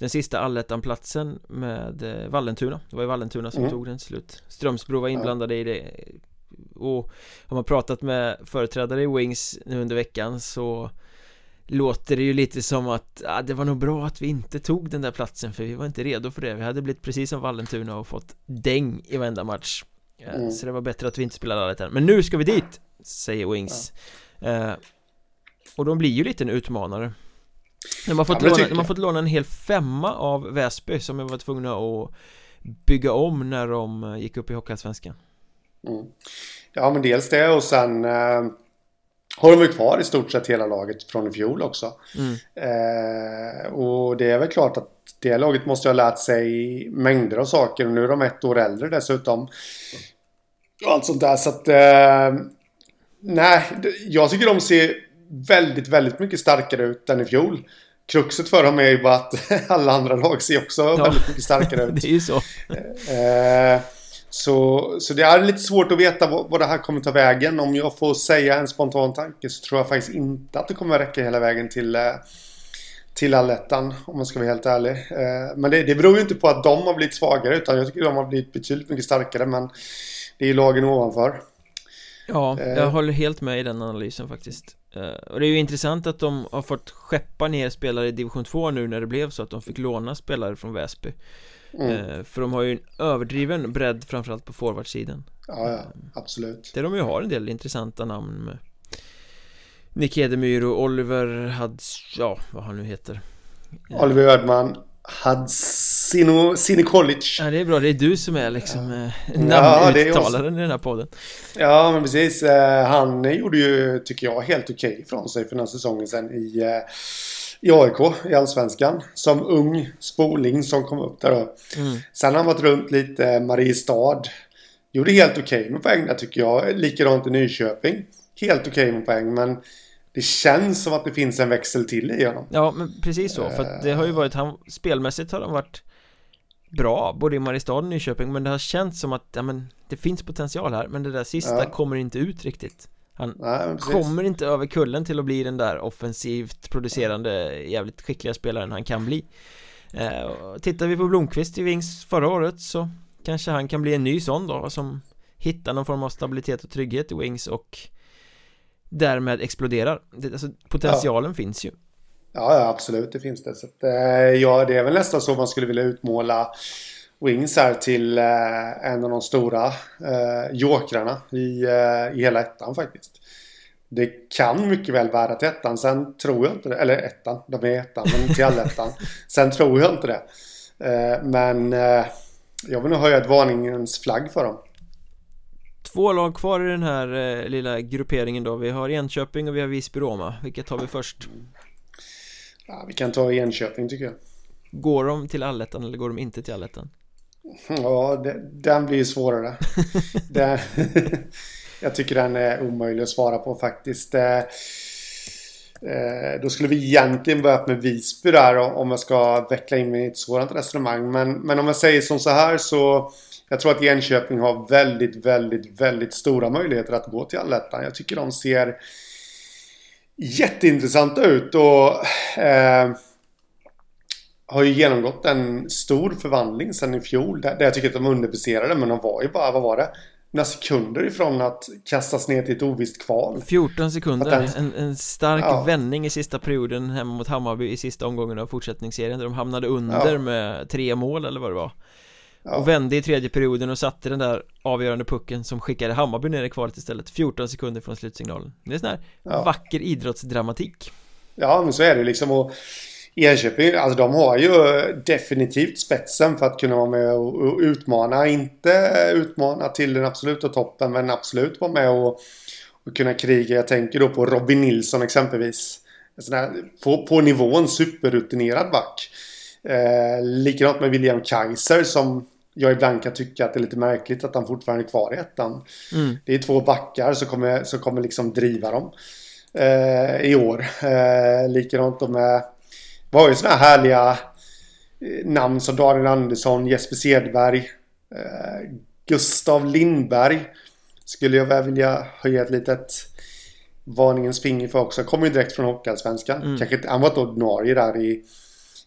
Den sista allettan-platsen med eh, Vallentuna. Det var ju Vallentuna som Mm. tog den till slut. Strömsbro var inblandade i det. Och har man pratat med företrädare i Wings nu under veckan så Låter det ju lite som att ah, det var nog bra att vi inte tog den där platsen för vi var inte redo för det. Vi hade blivit precis som Vallentuna och fått däng i varenda match. Eh, Mm. Så det var bättre att vi inte spelade allettan. Men nu ska vi dit Säger Wings. Eh, Och de blir ju lite en utmanare De har fått, Ja, låna, har jag. fått låna en hel femma av Väsby som var tvungna att bygga om när de eh, gick upp i Hockeyallsvenskan Mm. Ja, men dels det och sen eh, har de ju kvar i stort sett hela laget från i fjol också. mm. Eh, och det är väl klart att det laget måste ha lärt sig mängder av saker. Och nu är de ett år äldre dessutom. Och allt sånt där. Så att... Eh, nej, jag tycker de ser väldigt, väldigt mycket starkare ut än i fjol. Kruxet för dem är ju bara att [LAUGHS] alla andra lag ser också väldigt mycket starkare ut. [LAUGHS] Det är ju så Eh, så, så det är lite svårt att veta vad, vad det här kommer ta vägen. Om jag får säga en spontan tanke så tror jag faktiskt inte att det kommer räcka hela vägen till, eh, till allettan. Om man ska vara helt ärlig. Eh, men det, det beror ju inte på att de har blivit svagare utan jag tycker de har blivit betydligt mycket starkare. Men det är ju lagen ovanför. Ja, Eh. jag håller helt med i den analysen faktiskt Eh, Och det är ju intressant att de har fått skeppa ner spelare i division 2 nu när det blev så att de fick låna spelare från Väsby Mm. Eh, För de har ju en överdriven bredd framförallt på forwardsidan Ja, ja, absolut. Där de ju har en del intressanta namn med Nick Edemyr och Oliver Hads, ja vad han nu heter Eh, Oliver Ödman. Hadsino Sinikolic. Ja det är bra, det är du som är liksom eh, Ja, är namnuttalaren i den här podden Ja, men precis. Eh, han gjorde ju, tycker jag, helt okej ifrån sig för den här säsongen sen i, eh, i AIK, i Allsvenskan. Som ung spoling som kom upp där då. mm. Sen har han varit runt lite, eh, Mariestad. Gjorde helt okej med poäng där tycker jag. Likadant i Nyköping. Helt okej med poäng, men det känns som att det finns en växel till i honom. Ja, men precis så. För att det har ju varit, han, spelmässigt har han varit bra, både i Mariestad och Nyköping, men det har känts som att, ja men, det finns potential här, men det där sista ja. kommer inte ut riktigt. Han Nej, kommer inte över kullen till att bli den där offensivt producerande, jävligt skickliga spelaren han kan bli. Eh, tittar vi på Blomqvist i Wings förra året så kanske han kan bli en ny sån då, som hittar någon form av stabilitet och trygghet i Wings och därmed exploderar. Det, alltså, potentialen ja. finns ju. Ja, ja, absolut, det finns det. Så att, eh, ja, det är väl nästan så man skulle vilja utmåla Wings här till eh, en av de stora eh, jokrarna i, eh, i hela ettan faktiskt. Det kan mycket väl vara till ettan, sen tror jag inte det. Eller ettan, de är ettan, men till allettan. [LAUGHS] sen tror jag inte det. Eh, men eh, jag vill nog höja ett varningens flagg för dem. Två lag kvar i den här eh, lilla grupperingen då. Vi har Enköping och vi har Visby-Roma Vilket tar vi först? Ja, vi kan ta Enköping tycker jag. Går de till allettan eller går de inte till allettan? Ja, det, den blir ju svårare. [LAUGHS] Den, [LAUGHS] Jag tycker den är omöjlig att svara på faktiskt. Eh, eh, Då skulle vi egentligen börja med Visby där om jag ska veckla in mig i ett sådant resonemang. Men, men om jag säger som så här så jag tror att Enköping har väldigt, väldigt, väldigt stora möjligheter att gå till allettan. Jag tycker de ser jätteintressanta ut och eh, har ju genomgått en stor förvandling sedan i fjol. Där, jag tycker att de underpresterade men de var ju bara, vad var det? Några sekunder ifrån att kastas ner till ett ovisst kval 14 sekunder, den, en, en, stark ja. vändning i sista perioden hemma mot Hammarby i sista omgången av fortsättningsserien Där de hamnade under ja. med tre mål eller vad det var Ja. Och vände i tredje perioden och satte den där avgörande pucken som skickade Hammarby ner i kvalet istället 14 sekunder från slutsignalen. Det är sån här ja. vacker idrottsdramatik. Ja men så är det liksom och Enköping, alltså de har ju definitivt spetsen för att kunna vara med och utmana Inte utmana till den absoluta toppen men absolut vara med och, och kunna kriga. Jag tänker då på Robin Nilsson exempelvis. Sån här, på, på nivån superrutinerad back Eh, likadant med William Kaiser som jag ibland kan tycka att det är lite märkligt att han fortfarande är kvar i ettan. Mm. Det är två backar som kommer, som kommer liksom driva dem eh, i år. Eh, likadant med... Vi har ju sådana här härliga eh, namn som Daniel Andersson, Jesper Sedberg, eh, Gustav Lindberg. Skulle jag väl vilja höja ett litet varningens finger för också. Kommer ju direkt från Hockeyallsvenskan. Mm. Kanske inte, han var inte ordinarie där i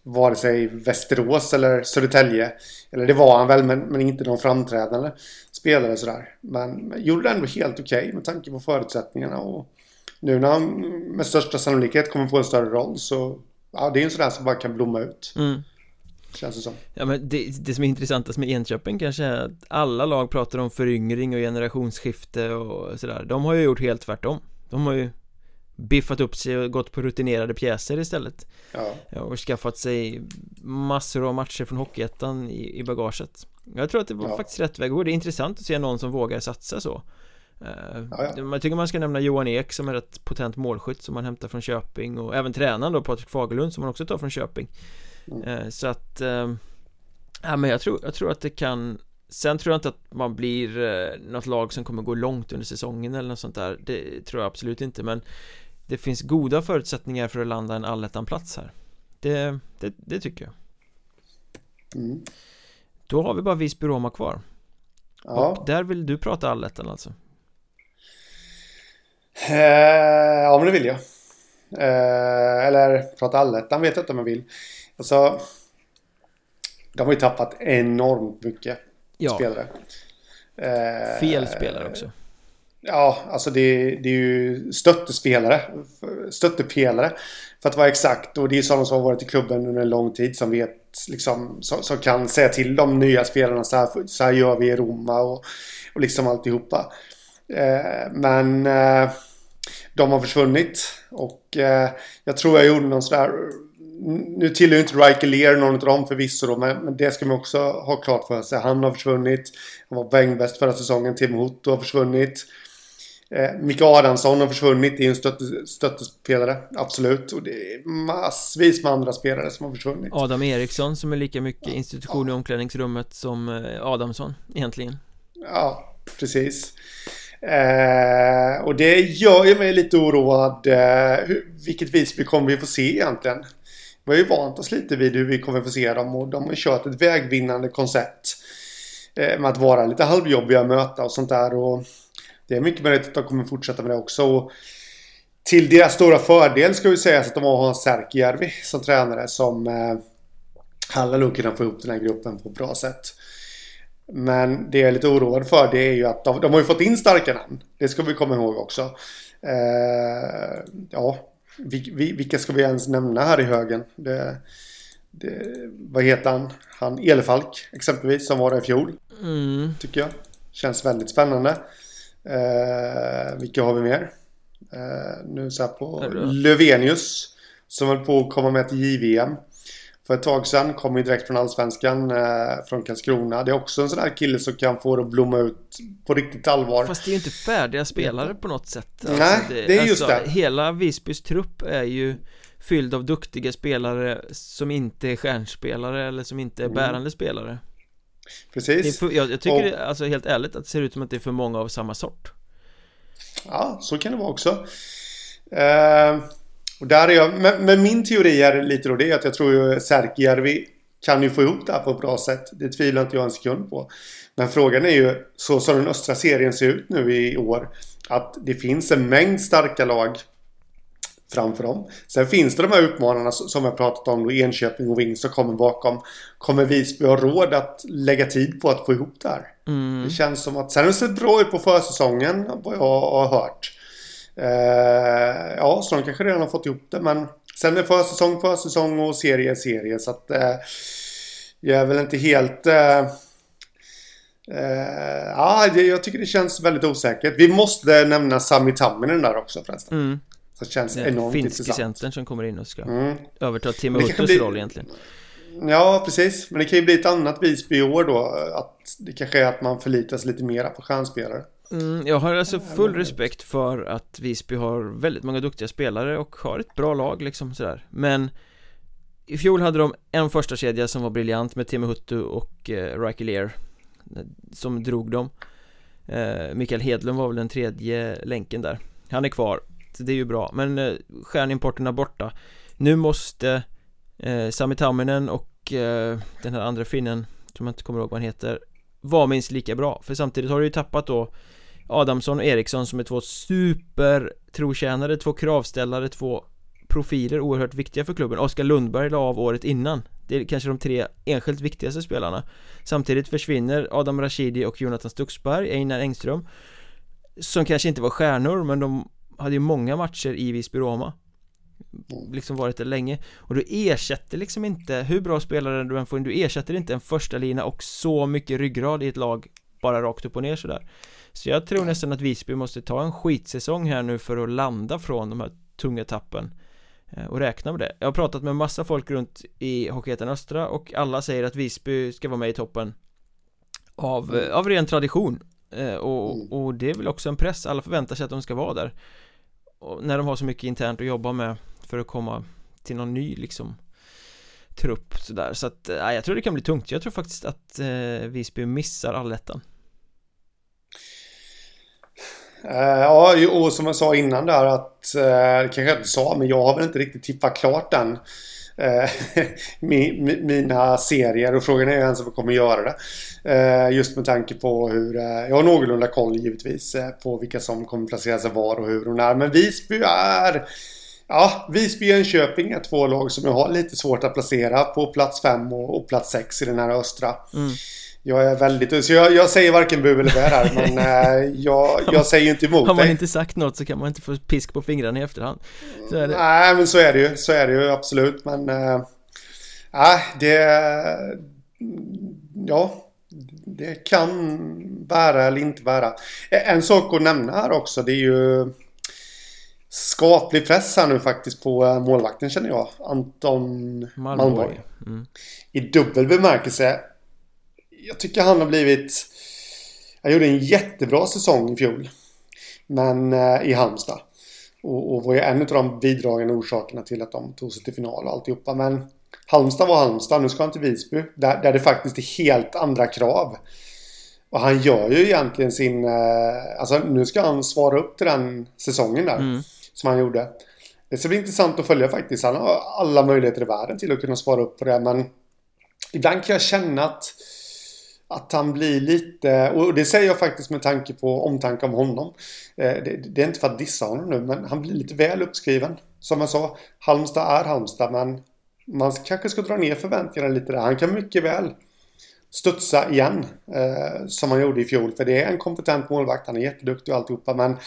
vare sig Västerås eller Södertälje. Eller det var han väl, men, men inte någon framträdande spelare sådär. Men gjorde det ändå helt okej okay med tanke på förutsättningarna. Och nu när han med största sannolikhet kommer få en större roll så ja, det är en sån där som bara kan blomma ut. Mm. Känns det som. Ja men det, det som är intressantast med Enköping kanske är att alla lag pratar om föryngring och generationsskifte och sådär. De har ju gjort helt tvärtom. De har ju biffat upp sig och gått på rutinerade pjäser istället ja. Och skaffat sig massor av matcher från Hockeyettan i, i bagaget Jag tror att det var ja. faktiskt rätt väg att gå Det är intressant att se någon som vågar satsa så uh, ja, Jag tycker man ska nämna Johan Ek som är ett potent målskytt som man hämtar från Köping och även tränaren då Patrik Fagerlund som man också tar från Köping mm. uh, Så att uh, Ja men jag tror, jag tror att det kan Sen tror jag inte att man blir eh, något lag som kommer gå långt under säsongen eller något sånt där. Det tror jag absolut inte men det finns goda förutsättningar för att landa en allettan-plats här. Det, det, det, tycker jag. Mm. Då har vi bara Visby-Roma kvar. Ja. Och där vill du prata allettan alltså? Eh, ja men det vill jag. Eh, Eller prata allettan vet jag inte om jag vill. Alltså De har ju tappat enormt mycket ja. spelare eh, Fel spelare också Ja, alltså det, det är ju stöttespelare. Stöttepelare. För att vara exakt. Och det är sådana som har varit i klubben under en lång tid som vet liksom. Som, som kan säga till de nya spelarna så här, så här gör vi i Roma och, och liksom alltihopa. Eh, men eh, de har försvunnit. Och eh, jag tror jag gjorde någon sådär nu tillhör inte Riker Lear någon av dem förvisso då, men, men det ska man också ha klart för sig. Han har försvunnit. Han var poängbäst förra säsongen. Tim Hutto har försvunnit. Eh, Micke Adamsson har försvunnit, det är en stötte, stöttespelare, absolut. Och det är massvis med andra spelare som har försvunnit. Adam Eriksson som är lika mycket institution i omklädningsrummet som eh, Adamsson egentligen. Ja, precis. Eh, och det gör ju mig lite oroad. Eh, vilket Visby kommer vi få se egentligen? Vi har ju vant oss lite vid hur vi kommer få se dem och de har kört ett vägvinnande koncept. Eh, med att vara lite halvjobbiga att möta och sånt där. Och det är mycket möjligt att de kommer fortsätta med det också. Och till deras stora fördel ska vi säga att de har Hans Särkijärvi som tränare som eh, handlar nog kunna få ihop den här gruppen på ett bra sätt. Men det jag är lite oroad för det är ju att de, de har ju fått in starka namn. Det ska vi komma ihåg också. Eh, ja, vilka ska vi ens nämna här i högen? Det, det, vad heter han? Han Elefalk exempelvis som var där i fjol. Mm. Tycker jag. Känns väldigt spännande. Eh, vilka har vi mer? Eh, nu så här på Lövenius. Som höll på att komma med till JVM. För ett tag sedan. Kom ju direkt från Allsvenskan. Eh, från Karlskrona. Det är också en sån här kille som kan få det att blomma ut på riktigt allvar. Fast det är ju inte färdiga spelare på något sätt. Alltså, Nej, det, det, är just alltså, det. Hela Visbys trupp är ju fylld av duktiga spelare som inte är stjärnspelare eller som inte är mm. bärande spelare. Precis. För, jag, jag, tycker och, det, alltså helt ärligt att det ser ut som att det är för många av samma sort. Ja, så kan det vara också. Uh, och där är jag, men, men, min teori är lite då det att jag tror ju Särkijärvi kan ju få ihop det här på ett bra sätt. Det tvivlar inte jag en sekund på. Men frågan är ju så som den östra serien ser ut nu i år. Att det finns en mängd starka lag framför dem. Sen finns det de här utmanarna som jag pratat om. Då Enköping och Wings som kommer bakom. Kommer Visby ha råd att lägga tid på att få ihop det här? Mm. Det känns som att... Sen har det sett bra ut på försäsongen vad jag har hört. Eh, ja, så de kanske redan har fått ihop det. Men sen är försäsong, försäsong och serie, serie. Så att eh, jag är väl inte helt... Eh, eh, ja, jag tycker det känns väldigt osäkert. Vi måste nämna Sami Tamminen där också förresten. Mm. Så det känns Den enormt finske centern som kommer in och ska mm. överta Timo Huttus bli... roll egentligen. Ja, precis. Men det kan ju bli ett annat Visby i år då. Att det kanske är att man förlitar sig lite mera på stjärnspelare. Mm, jag har alltså full respekt för att Visby har väldigt många duktiga spelare och har ett bra lag liksom sådär. Men I fjol hade de en första kedja som var briljant med Timmy Huttu och eh, Riker Lear eh, Som drog dem. Eh, Mikael Hedlund var väl den tredje länken där. Han är kvar det är ju bra. Men eh, stjärnimporterna borta. Nu måste eh, Sami Tamminen och eh, den här andra finnen Som jag inte kommer ihåg vad han heter var minst lika bra. För samtidigt har du ju tappat då Adamsson och Eriksson som är två supertrotjänare, två kravställare, två profiler oerhört viktiga för klubben. Oskar Lundberg la av året innan. Det är kanske de tre enskilt viktigaste spelarna. Samtidigt försvinner Adam Rashidi och Jonathan Stuxberg, Einar Engström Som kanske inte var stjärnor men de hade ju många matcher i Visby-Roma Liksom varit det länge Och du ersätter liksom inte, hur bra spelare du än får in Du ersätter inte en första lina och så mycket ryggrad i ett lag Bara rakt upp och ner sådär Så jag tror nästan att Visby måste ta en skitsäsong här nu för att landa från de här tunga tappen eh, och räkna med det Jag har pratat med massa folk runt i Hockeyettan Östra och alla säger att Visby ska vara med i toppen Av, mm. av ren tradition eh, och, mm. och det är väl också en press, alla förväntar sig att de ska vara där och när de har så mycket internt att jobba med för att komma till någon ny liksom trupp sådär så att, eh, nej, jag tror det kan bli tungt jag tror faktiskt att eh, Visby missar allettan Uh, ja, och som jag sa innan där att, uh, kanske jag inte sa, men jag har väl inte riktigt tippat klart än Uh, [LAUGHS] mina serier och frågan är ens om jag kommer göra det. Uh, just med tanke på hur, jag har någorlunda koll givetvis på vilka som kommer placera sig var och hur och när. Men Visby är Ja, Visby och Enköping är två lag som jag har lite svårt att placera på plats 5 och, och, plats 6 i den här östra. Mm. Jag är väldigt... Så jag, jag säger varken bu eller bä här, men äh, jag, [LAUGHS] jag säger inte emot Har man dig. inte sagt något så kan man inte få pisk på fingrarna i efterhand. Nej, men så är det ju. Så är det ju absolut, men... Äh, det... Ja, det kan bära eller inte bära. En sak att nämna här också, det är ju skaplig press här nu faktiskt på eh, målvakten känner jag. Anton Malmborg. Mm. I dubbel bemärkelse. Jag tycker han har blivit... Han gjorde en jättebra säsong i fjol. Men eh, i Halmstad. Och, och var ju en av de bidragande orsakerna till att de tog sig till final och alltihopa. Men Halmstad var Halmstad. Nu ska han till Visby. Där, där det faktiskt är helt andra krav. Och han gör ju egentligen sin... Eh, alltså nu ska han svara upp till den säsongen där. Mm. Som han gjorde. Eh, det ska bli intressant att följa faktiskt. Han har alla möjligheter i världen till att kunna svara upp på det. Men ibland kan jag känna att, att han blir lite... Och det säger jag faktiskt med tanke på omtanke om honom. Eh, det, det är inte för att dissa honom nu, men han blir lite väl uppskriven. Som jag sa, Halmstad är Halmstad, men man kanske ska dra ner förväntningarna lite där. Han kan mycket väl studsa igen. Eh, som han gjorde i fjol. För det är en kompetent målvakt. Han är jätteduktig och alltihopa. Men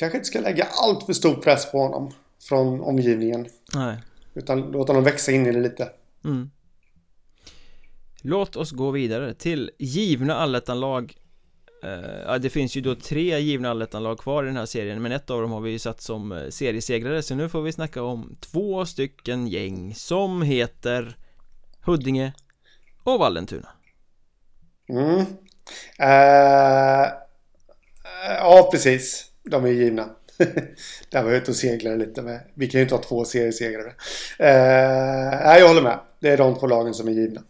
kanske inte ska lägga allt för stor press på honom. Från omgivningen. Nej. Utan låta honom växa in i det lite. Mm. Låt oss gå vidare till givna allettanlag Uh, ja, det finns ju då tre givna allettanlag kvar i den här serien Men ett av dem har vi ju satt som uh, seriesegrare Så nu får vi snacka om två stycken gäng Som heter Huddinge och Vallentuna Mm. Uh, ja, precis. De är givna. [LAUGHS] Där var jag ute och seglade lite med. Vi kan ju inte ha två seriesegrare. Eh, nej, jag håller med. Det är de två lagen som är givna.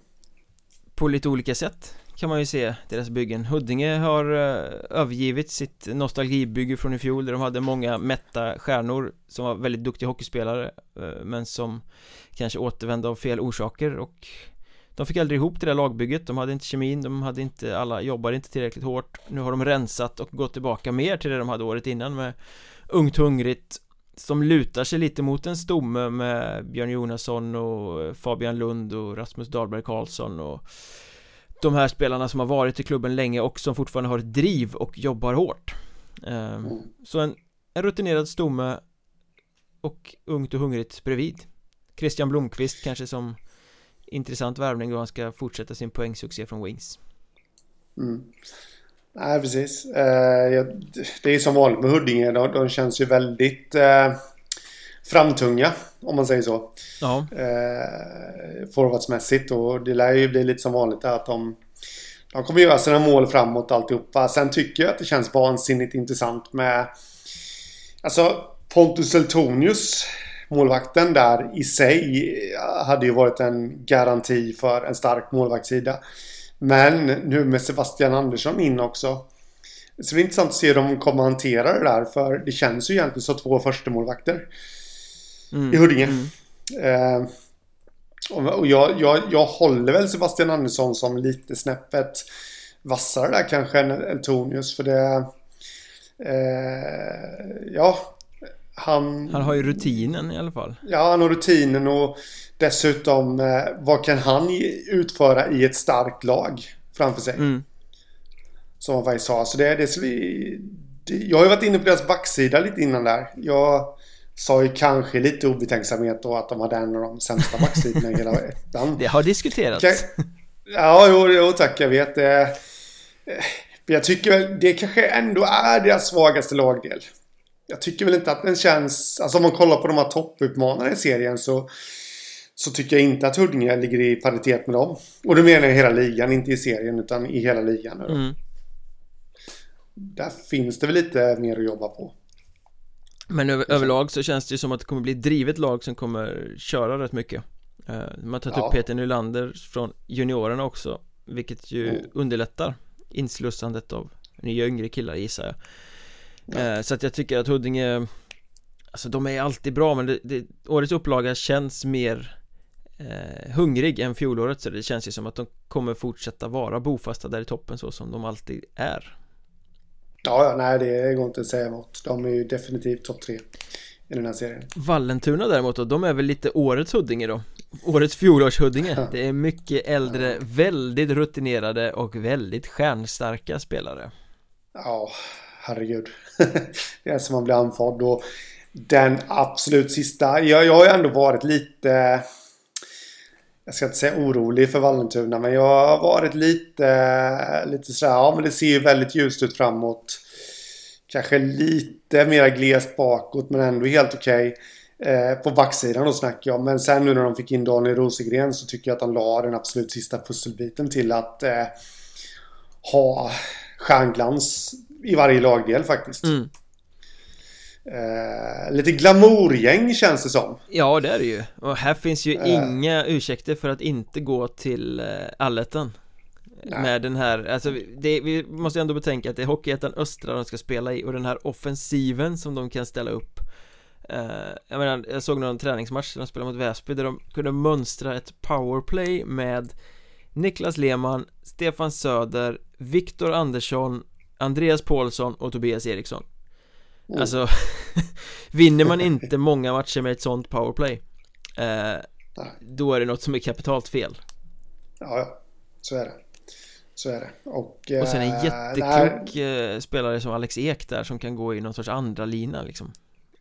På lite olika sätt kan man ju se deras byggen Huddinge har eh, övergivit sitt nostalgibygge från i fjol där de hade många mätta stjärnor som var väldigt duktiga hockeyspelare eh, men som kanske återvände av fel orsaker och de fick aldrig ihop det där lagbygget, de hade inte kemin, de hade inte, alla jobbade inte tillräckligt hårt. Nu har de rensat och gått tillbaka mer till det de hade året innan med Ungt Hungrigt Som lutar sig lite mot en stomme med Björn Jonasson och Fabian Lund och Rasmus Dahlberg Karlsson och De här spelarna som har varit i klubben länge och som fortfarande har ett driv och jobbar hårt. Ehm, Så en, en rutinerad stomme och ungt och hungrigt bredvid. Christian Blomqvist kanske som intressant värvning då han ska fortsätta sin poängsuccé från Wings Mm. Nej, precis. Eh, det är som vanligt med Huddinge. De, de känns ju väldigt eh, framtunga, om man säger så. Ja, Eh, forwardsmässigt. Och det lär ju bli lite som vanligt att de, de kommer göra sina mål framåt alltihopa. Sen tycker jag att det känns vansinnigt intressant med... Alltså, Pontus Eltonius målvakten där i sig hade ju varit en garanti för en stark målvaktssida. Men nu med Sebastian Andersson in också. Så det är intressant att se hur de kommer hantera det där. För det känns ju egentligen som två första målvakter mm, i Huddinge. mm. Eh, och och jag, jag, jag håller väl Sebastian Andersson som lite snäppet vassare där kanske än Eltonius. För det... Eh, ja, han... Han har ju rutinen i alla fall Ja, han har rutinen och dessutom eh, vad kan han utföra i ett starkt lag framför sig? mm. Som han faktiskt sa. Så det, det, det, jag har ju varit inne på deras backsida lite innan där. Jag sa ju kanske lite obetänksamhet då att de hade en av de sämsta backsidorna i hela ettan. Det har diskuterats Kan- Ja, jo, jo tack, jag vet. Eh, Men jag tycker det kanske ändå är deras svagaste lagdel. Jag tycker väl inte att den känns... Alltså om man kollar på de här topputmanarna i serien så... Så tycker jag inte att Huddinge ligger i paritet med dem. Och då menar jag hela ligan, inte i serien utan i hela ligan. mm. Där finns det väl lite mer att jobba på. Men över, överlag så känns det ju som att det kommer bli ett drivet lag som kommer köra rätt mycket Eh, Man har tagit Ja. upp Peter Nylander från juniorerna också Vilket ju Mm. underlättar inslussandet av nya yngre killar gissar jag Ja. Eh, Så att jag tycker att Huddinge Alltså de är alltid bra men det, det, årets upplaga känns mer eh, hungrig än fjolåret så det känns ju som att de kommer fortsätta vara bofasta där i toppen så som de alltid är Ja, ja, nej det går inte att säga emot. De är ju definitivt topp tre i den här serien. Vallentuna däremot då, de är väl lite årets Huddinge då Årets fjolårs-Huddinge Ja. Det är mycket äldre, väldigt rutinerade och väldigt stjärnstarka spelare Ja, herregud. [LAUGHS] det är som man blir andfådd. Och den absolut sista. Jag, jag har ju ändå varit lite... Jag ska inte säga orolig för Vallentuna, men jag har varit lite, lite sådär, ja men det ser ju väldigt ljust ut framåt. Kanske lite mer glest bakåt, men ändå helt okej. Eh, på backsidan då snackar jag. Men sen nu när de fick in Daniel Rosengren så tycker jag att han la den absolut sista pusselbiten till att eh, ha stjärnglans i varje lagdel faktiskt. mm. Eh, lite glamourgäng känns det som. Ja det är det ju Och här finns ju Eh. inga ursäkter för att inte gå till eh, allettan. Med den här, alltså det, vi måste ändå betänka att det är Hockeyettan Östra de ska spela i och den här offensiven som de kan ställa upp uh, Jag menar, jag såg någon träningsmatch när de spelade mot Väsby där de kunde mönstra ett powerplay med Niklas Lehmann, Stefan Söder, Viktor Andersson, Andreas Paulsson och Tobias Eriksson mm. Alltså [LAUGHS] Vinner man inte många matcher med ett sånt powerplay eh, Då är det något som är kapitalt fel Ja, ja, så är det Så är det Och, och sen en eh, jätteklok äh, spelare som Alex Ek där som kan gå i någon sorts andra lina liksom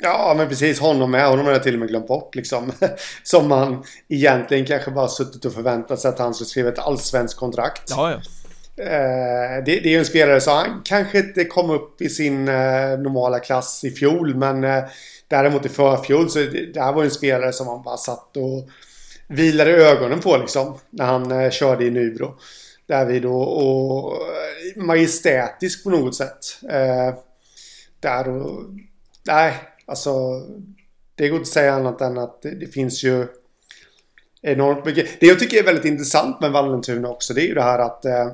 Ja, men precis. Honom med. Honom har jag till och med glömt bort liksom. [LAUGHS] Som man egentligen kanske bara suttit och förväntat sig att han skulle skriva ett allsvenskt kontrakt. Ja, ja. Eh, det, det, är ju en spelare så han kanske inte kom upp i sin eh, normala klass i fjol. Men eh, däremot i förfjol så det, det här var ju en spelare som man bara satt och vilade ögonen på liksom. När han eh, körde i Nybro. Därvid och, och majestätisk på något sätt. Eh, där och... Nej, Alltså, det går inte att säga annat än att det, det, finns ju enormt mycket. Det jag tycker är väldigt intressant med Vallentuna också, det är ju det här att eh,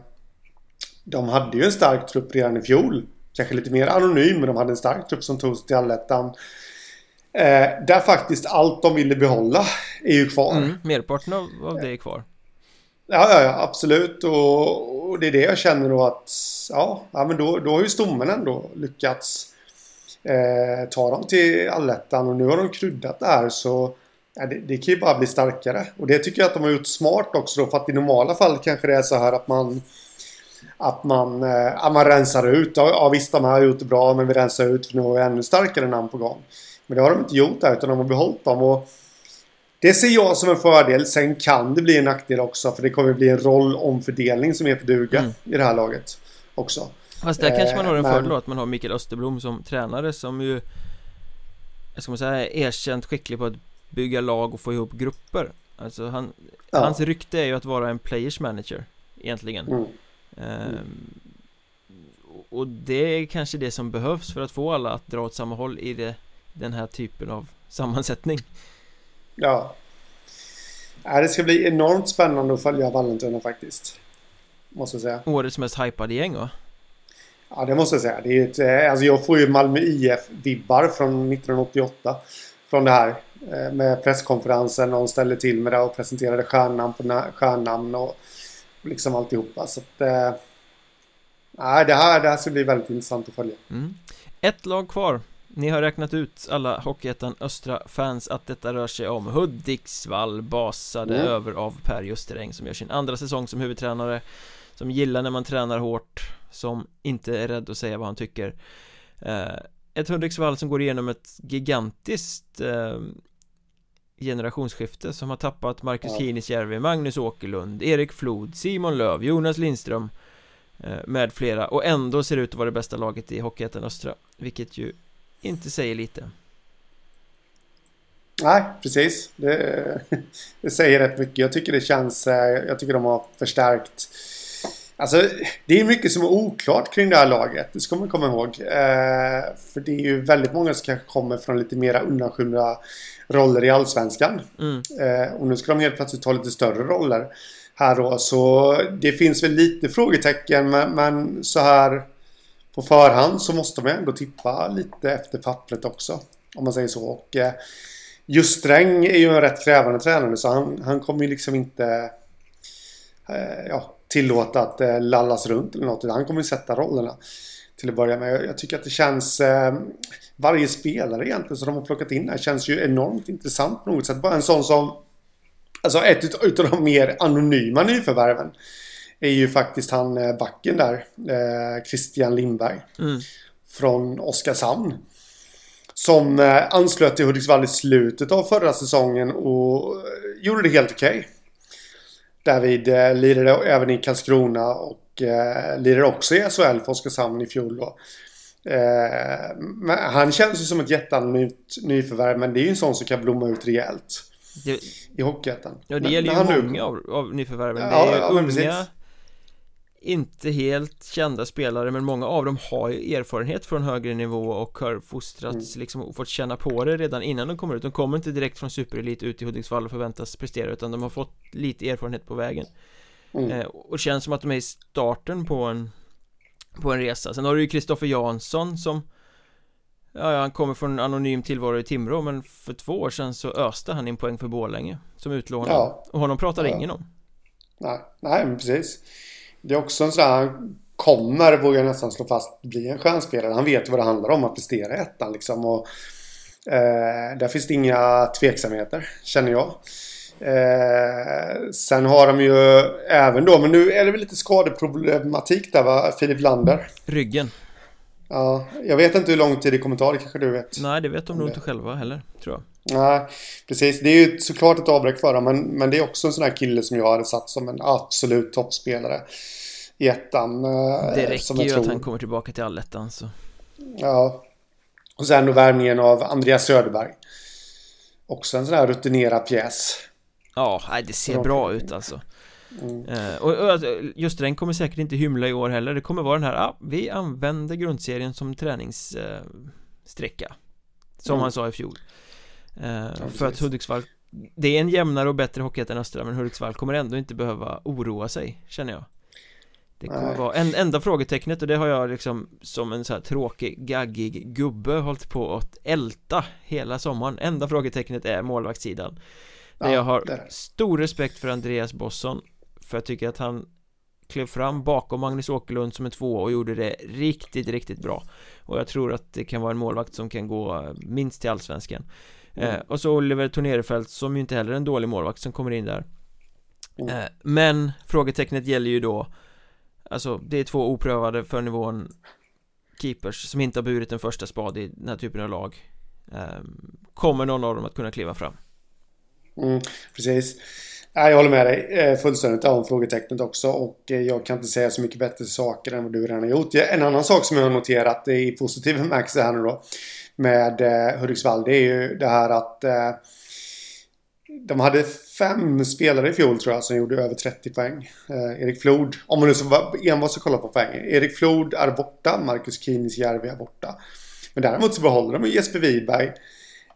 de hade ju en stark trupp redan i fjol. Kanske lite mer anonym, men de hade en stark trupp som tog sig till allettan. Eh, där faktiskt allt de ville behålla är ju kvar. Mm, merparten av, av det är kvar. Ja, ja, ja absolut. Och, och, det är det jag känner då att ja, ja men då, då har ju stommen ändå lyckats eh, ta dem till allettan och nu har de kryddat det här så ja, det, det, kan ju bara bli starkare. Och det tycker jag att de har gjort smart också då för att i normala fall kanske det är så här att man att man, eh, att man rensar ut. Ja visst de här har gjort det bra men vi rensar ut för nu har vi ännu starkare namn på gång. Men det har de inte gjort där utan de har behållit dem. Och det ser jag som en fördel. Sen kan det bli en nackdel också för det kommer bli en rollomfördelning som heter duga mm. i det här laget också. Fast där kanske man har en men... fördel då att man har Mikael Österblom som tränare som ju Ska man säga erkänt skicklig på att bygga lag och få ihop grupper Alltså han ja. Hans rykte är ju att vara en players manager Egentligen mm. Ehm, och det är kanske det som behövs för att få alla att dra åt samma håll i det, den här typen av sammansättning Ja Det ska bli enormt spännande att följa Vallentuna faktiskt Måste jag säga Årets mest hypade gäng va? Ja, det måste jag säga. Det är ett, eh, alltså jag får ju Malmö IF-vibbar från 1988. Från det här. Eh, med presskonferensen hon ställde till med det och presenterade stjärnnamn på stjärnnamn och liksom alltihopa. Så att... Eh, det här, det här ska bli väldigt intressant att följa. Mm. Ett lag kvar. Ni har räknat ut alla Hockeyettan Östra fans att detta rör sig om Hudiksvall basade mm. över av Per Justeräng som gör sin andra säsong som huvudtränare som gillar när man tränar hårt som inte är rädd att säga vad han tycker eh, Ett Hudiksvall som går igenom ett gigantiskt eh, generationsskifte som har tappat Marcus ja. Kinisjärvi, Magnus Åkerlund, Erik Flod, Simon Löv, Jonas Lindström eh, med flera och ändå ser ut att vara det bästa laget i Hockeyettan Östra vilket ju inte säger lite Nej, precis. Det, [LAUGHS] det, säger rätt mycket. Jag tycker det känns... Jag tycker de har förstärkt Alltså, det är mycket som är oklart kring det här laget. Det ska man komma ihåg. Eh, för det är ju väldigt många som kanske kommer från lite mera undanskymda roller i Allsvenskan. Mm. Eh, och nu ska de helt plötsligt ta lite större roller här då. Så det finns väl lite frågetecken. Men, men så här på förhand så måste man ändå tippa lite efter pappret också. Om man säger så. Och eh, just Sträng är ju en rätt krävande tränare så han, han kommer ju liksom inte... Eh, ja, tillåta att det lallas runt eller något. Han kommer ju sätta rollerna till att börja med. Jag tycker att det känns... Eh, varje spelare egentligen som de har plockat in här känns ju enormt intressant på något sätt. Bara en sån som... Alltså ett utav de mer anonyma nyförvärven är ju faktiskt han eh, backen där. Eh, Christian Lindberg. Mm. Från Oskarshamn. Som eh, anslöt till Hudiksvall i slutet av förra säsongen och gjorde det helt okej. Okay. David eh, lirade även i Karlskrona och eh, lirade också i SHL för Oskarshamn i fjol då. Eh, han känns ju som ett jätteanonymt nyförvärv men det är ju en sån som kan blomma ut rejält. Det, I Hockeyettan. Ja det gäller ju många av, av nyförvärven. Ja, det är ja, unga inte helt kända spelare men många av dem har ju erfarenhet från högre nivå och har fostrats mm. liksom och fått känna på det redan innan de kommer ut De kommer inte direkt från superelit ut i Hudiksvall och förväntas prestera utan de har fått lite erfarenhet på vägen mm. eh, Och känns som att de är i starten på en På en resa Sen har du ju Kristoffer Jansson som Ja, han kommer från en anonym tillvaro i Timrå men för två år sedan så öste han in poäng för Borlänge Som utlånad ja. Och honom pratar ja. ingen om Nej, nej men precis Det är också en sån här Han kommer, vågar jag nästan slå fast, bli en stjärnspelare Han vet vad det handlar om att prestera i ettan liksom och eh, Där finns det inga tveksamheter, känner jag Eh, sen har de ju även då, men nu är det väl lite skadeproblematik där va, Filip Lander? Ryggen. Ja, jag vet inte hur lång tid det kommer ta, det kanske du vet? Nej, det vet de nog inte själva heller, tror jag. Nej, precis. Det är ju såklart ett avbräck för dem, men, men det är också en sån här kille som jag hade satt som en absolut toppspelare i ettan. Eh, det räcker ju tror... att han kommer tillbaka till allettan, så. Ja. Och sen då värvningen av Andreas Söderberg. Också en sån här rutinerad pjäs. Ja, det ser bra ut alltså mm. eh, och, alltså, just den kommer säkert inte hymla i år heller Det kommer vara den här, ah, vi använder grundserien som träningssträcka Som mm. han sa i fjol ja, För att Hudiksvall Det är en jämnare och bättre hockey än Östra Men Hudiksvall kommer ändå inte behöva oroa sig Känner jag. Det kommer Nej. vara en, enda frågetecknet och det har jag liksom som en så här tråkig, gaggig gubbe hållit på att älta hela sommaren. Enda frågetecknet är målvaktssidan. Där jag har stor respekt för Andreas Bosson För jag tycker att han klev fram bakom Magnus Åkerlund som en tvåa och gjorde det riktigt, riktigt bra. Och jag tror att det kan vara en målvakt som kan gå minst till allsvenskan mm. eh, Och så Oliver Tornerefelt som ju inte heller är en dålig målvakt som kommer in där mm. eh, Men frågetecknet gäller ju då Alltså det är två oprövade för nivån Keepers som inte har burit en första spad i den här typen av lag eh, Kommer någon av dem att kunna kliva fram? Mm, precis. Jag håller med dig eh, fullständigt om frågetecknet också och eh, jag kan inte säga så mycket bättre saker än vad du redan har gjort. En annan sak som jag har noterat i positiv bemärkelse här nu då med eh, Hudiksvall det är ju det här att eh, de hade fem spelare i fjol tror jag som gjorde över 30 poäng. Eh, Erik Flod, om man nu enbart ska kolla på poäng. Erik Flod är borta, Marcus Kinisjärvi är borta. Men däremot så behåller de Jesper Wiberg,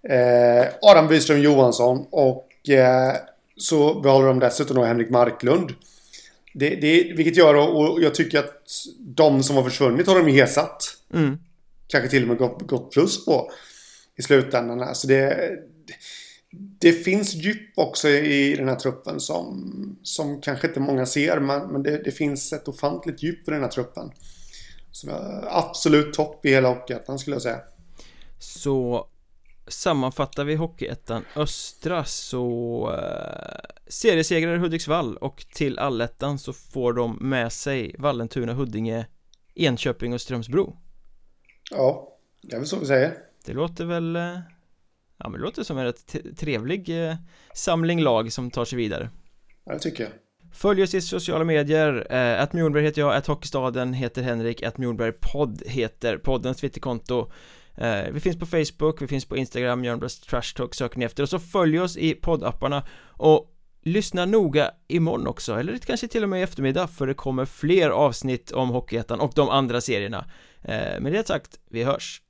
eh, Adam Byström Johansson och eh, så behåller de dessutom då Henrik Marklund. Det, det, vilket gör, och jag tycker att de som har försvunnit har de ersatt. Mm. Kanske till och med gått, gått plus på i slutändan. Alltså det, det finns djup också i den här truppen som, som kanske inte många ser. Men, men det, det finns ett ofantligt djup i den här truppen. Som är absolut topp i hela Hockeyettan skulle jag säga. Så Sammanfattar vi Hockeyettan Östra så eh, Seriesegrare Hudiksvall och till allettan så får de med sig Vallentuna, Huddinge, Enköping och Strömsbro Ja, det är väl så vi säger. Det låter väl eh, Ja men det låter som en rätt trevlig eh, samling lag som tar sig vidare. Ja det tycker jag. Följ oss i sociala medier, eh, att Mjornberg heter jag, att Hockeystaden heter Henrik, att Mjornberg podd heter poddens twitterkonto. Vi finns på Facebook, vi finns på Instagram, Jörnbras Trash Talk söker ni efter. Och så följ oss i poddapparna. Och lyssna noga imorgon också, eller kanske till och med i eftermiddag för det kommer fler avsnitt om Hockeyettan och de andra serierna. Eh, med det sagt, vi hörs!